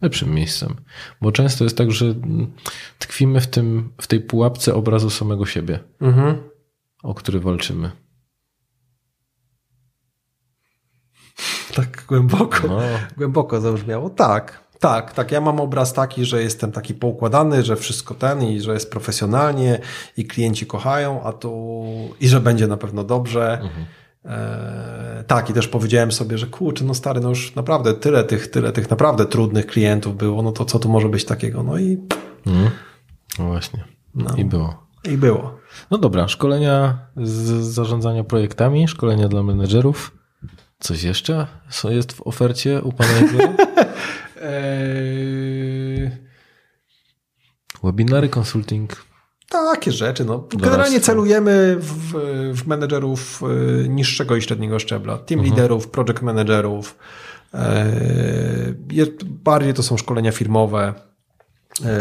lepszym miejscem. Bo często jest tak, że tkwimy w, tym, w tej pułapce obrazu samego siebie, mhm. o który walczymy. Tak głęboko, no. głęboko zabrzmiało. Tak, tak, tak. Ja mam obraz taki, że jestem taki poukładany, że wszystko ten i że jest profesjonalnie i klienci kochają, a tu i że będzie na pewno dobrze. Mhm. E, tak, i też powiedziałem sobie, że kurczę, no stary, no już naprawdę tyle tych, tyle tych naprawdę trudnych klientów było, no to co tu może być takiego? No i. Mhm. No właśnie. No. I było. I było. No dobra, szkolenia z zarządzania projektami, szkolenia dla menedżerów. Coś jeszcze co jest w ofercie u Pana eee... Webinary, consulting. Takie rzeczy. No. Generalnie celujemy w, w menedżerów e, niższego i średniego szczebla. Team mhm. liderów, project managerów. Eee, bardziej to są szkolenia firmowe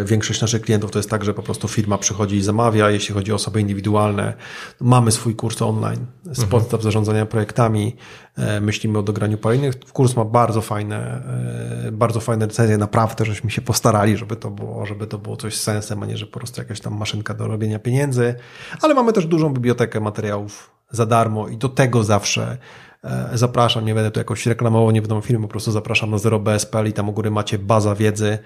większość naszych klientów to jest tak, że po prostu firma przychodzi i zamawia, jeśli chodzi o osoby indywidualne. Mamy swój kurs online z mhm. podstaw zarządzania projektami. E, myślimy o dograniu kolejnych. Kurs ma bardzo fajne, e, bardzo fajne recenzje. Naprawdę, żeśmy się postarali, żeby to było, żeby to było coś z sensem, a nie, że po prostu jakaś tam maszynka do robienia pieniędzy. Ale mamy też dużą bibliotekę materiałów za darmo i do tego zawsze zapraszam, nie będę tu jakoś reklamował, nie będą filmy, po prostu zapraszam na 0bs.pl i tam u góry macie baza wiedzy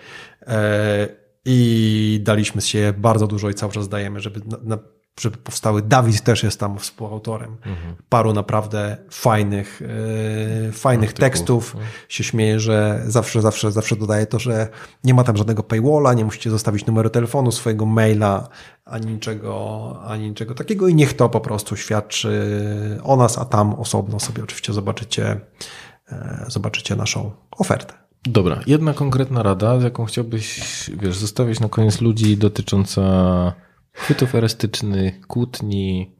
i daliśmy się bardzo dużo i cały czas dajemy, żeby, na, żeby powstały. Dawid też jest tam współautorem mhm. paru naprawdę fajnych, yy, fajnych tekstów. Mhm. Się śmieję, że zawsze, zawsze, zawsze dodaję to, że nie ma tam żadnego paywalla, nie musicie zostawić numeru telefonu, swojego maila, ani niczego, ani niczego takiego i niech to po prostu świadczy o nas, a tam osobno sobie oczywiście zobaczycie, yy, zobaczycie naszą ofertę. Dobra, jedna konkretna rada, jaką chciałbyś, wiesz, zostawić na koniec ludzi dotycząca chwytów erystycznych, kłótni.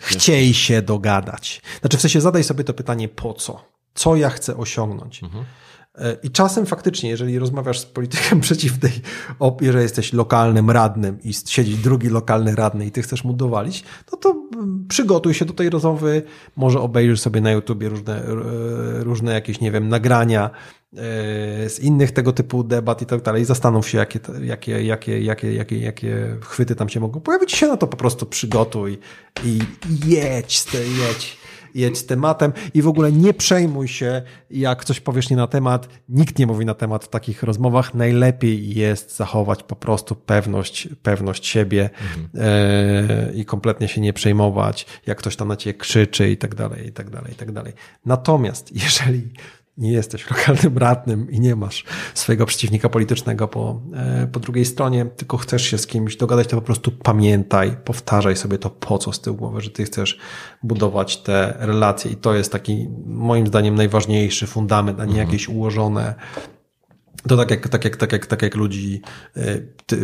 Chciej się dogadać. Znaczy w sensie zadaj sobie to pytanie po co? Co ja chcę osiągnąć? Mhm. E, I czasem faktycznie, jeżeli rozmawiasz z politykiem przeciwnej że jesteś lokalnym radnym i siedzi drugi lokalny radny i ty chcesz mu dowalić, no to mm, przygotuj się do tej rozmowy, może obejrzysz sobie na YouTubie różne, e, różne jakieś, nie wiem, nagrania e, z innych tego typu debat i tak dalej. Zastanów się, jakie, jakie, jakie, jakie, jakie, jakie chwyty tam się mogą pojawić. się na to po prostu przygotuj i jedź, jedź jedź tematem i w ogóle nie przejmuj się, jak coś powiesz nie na temat. Nikt nie mówi na temat w takich rozmowach. Najlepiej jest zachować po prostu pewność, pewność siebie mhm. e, i kompletnie się nie przejmować, jak ktoś tam na ciebie krzyczy i tak dalej, i tak dalej, i tak dalej. Natomiast jeżeli nie jesteś lokalnym radnym i nie masz swojego przeciwnika politycznego po, e, po drugiej stronie, tylko chcesz się z kimś dogadać, to po prostu pamiętaj, powtarzaj sobie to po co z tyłu głowy, że ty chcesz budować te relacje i to jest taki moim zdaniem najważniejszy fundament, a nie mhm. jakieś ułożone to tak jak, tak jak, tak jak, tak jak ludzi, e, ty,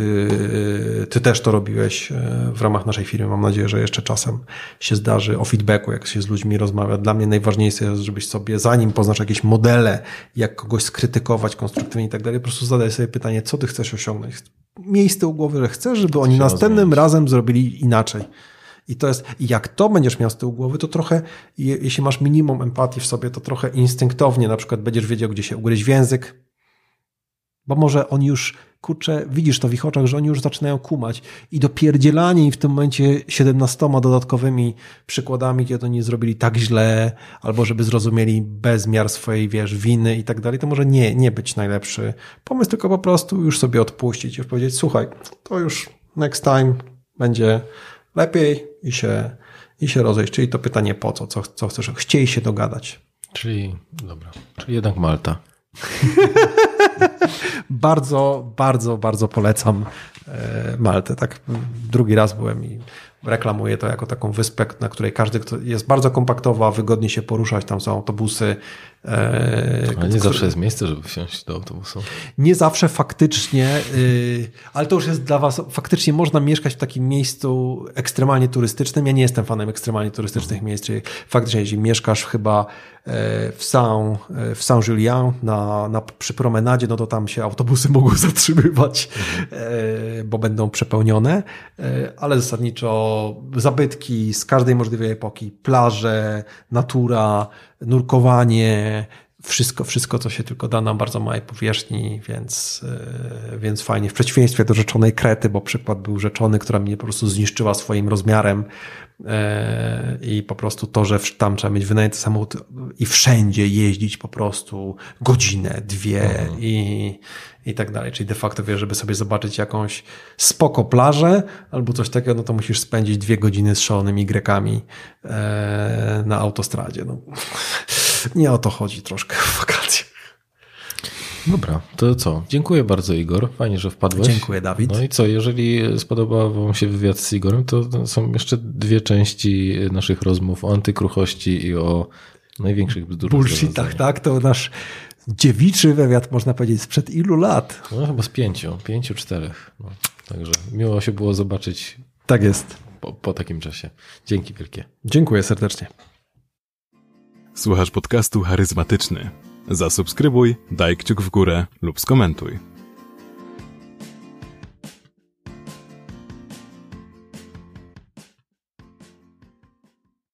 e, ty, też to robiłeś e, w ramach naszej firmy. Mam nadzieję, że jeszcze czasem się zdarzy o feedbacku, jak się z ludźmi rozmawia. Dla mnie najważniejsze jest, żebyś sobie, zanim poznasz jakieś modele, jak kogoś skrytykować konstruktywnie i tak dalej, po prostu zadaj sobie pytanie, co ty chcesz osiągnąć. Miejsce u głowy, że chcesz, żeby oni następnym razem zrobili inaczej. I to jest, jak to będziesz miał z tyłu głowy, to trochę, jeśli masz minimum empatii w sobie, to trochę instynktownie na przykład będziesz wiedział, gdzie się ugryźć w język, bo może oni już, kurczę, widzisz to w ich oczach, że oni już zaczynają kumać i dopierdzielanie i w tym momencie 17 dodatkowymi przykładami, kiedy oni zrobili tak źle, albo żeby zrozumieli bezmiar swojej, wiesz, winy i tak dalej, to może nie, nie być najlepszy pomysł, tylko po prostu już sobie odpuścić i powiedzieć, słuchaj, to już next time będzie lepiej i się, i się rozejść. Czyli to pytanie po co, co, co chcesz, chciej się dogadać. Czyli, dobra, czyli jednak Malta. bardzo, bardzo, bardzo polecam e, Maltę. Tak drugi raz byłem i reklamuję to jako taką wyspę, na której każdy jest bardzo kompaktowa, wygodnie się poruszać, tam są autobusy. E, ale nie zawsze jest miejsce, żeby wsiąść do autobusu. Nie zawsze faktycznie, y, ale to już jest dla Was, faktycznie można mieszkać w takim miejscu ekstremalnie turystycznym. Ja nie jestem fanem ekstremalnie turystycznych miejsc, czyli faktycznie, jeśli mieszkasz chyba e, w Saint, e, w Saint Julien na, na, przy promenadzie, no to tam się autobusy mogą zatrzymywać, mhm. bo będą przepełnione, ale zasadniczo zabytki z każdej możliwej epoki, plaże, natura, nurkowanie, wszystko, wszystko, co się tylko da na bardzo małej powierzchni, więc, e, więc fajnie. W przeciwieństwie do rzeczonej Krety, bo przykład był rzeczony, która mnie po prostu zniszczyła swoim rozmiarem i po prostu to, że tam trzeba mieć wynajęty samochód i wszędzie jeździć po prostu godzinę, dwie mhm. i, i tak dalej. Czyli de facto wiesz, żeby sobie zobaczyć jakąś spoko plażę albo coś takiego, no to musisz spędzić dwie godziny z szalonymi Grekami e, na autostradzie. No. Nie o to chodzi troszkę w wakacjach. Dobra, to co? Dziękuję bardzo Igor, fajnie, że wpadłeś. Dziękuję Dawid. No i co, jeżeli spodobał Wam się wywiad z Igorem, to są jeszcze dwie części naszych rozmów o antykruchości i o największych bzdurach. Bullshitach, tak? To nasz dziewiczy wywiad, można powiedzieć, sprzed ilu lat? No chyba z pięciu, pięciu, czterech. No, także miło się było zobaczyć. Tak jest. Po, po takim czasie. Dzięki wielkie. Dziękuję serdecznie. Słuchasz podcastu charyzmatyczny. Zasubskrybuj, daj kciuk w górę lub skomentuj.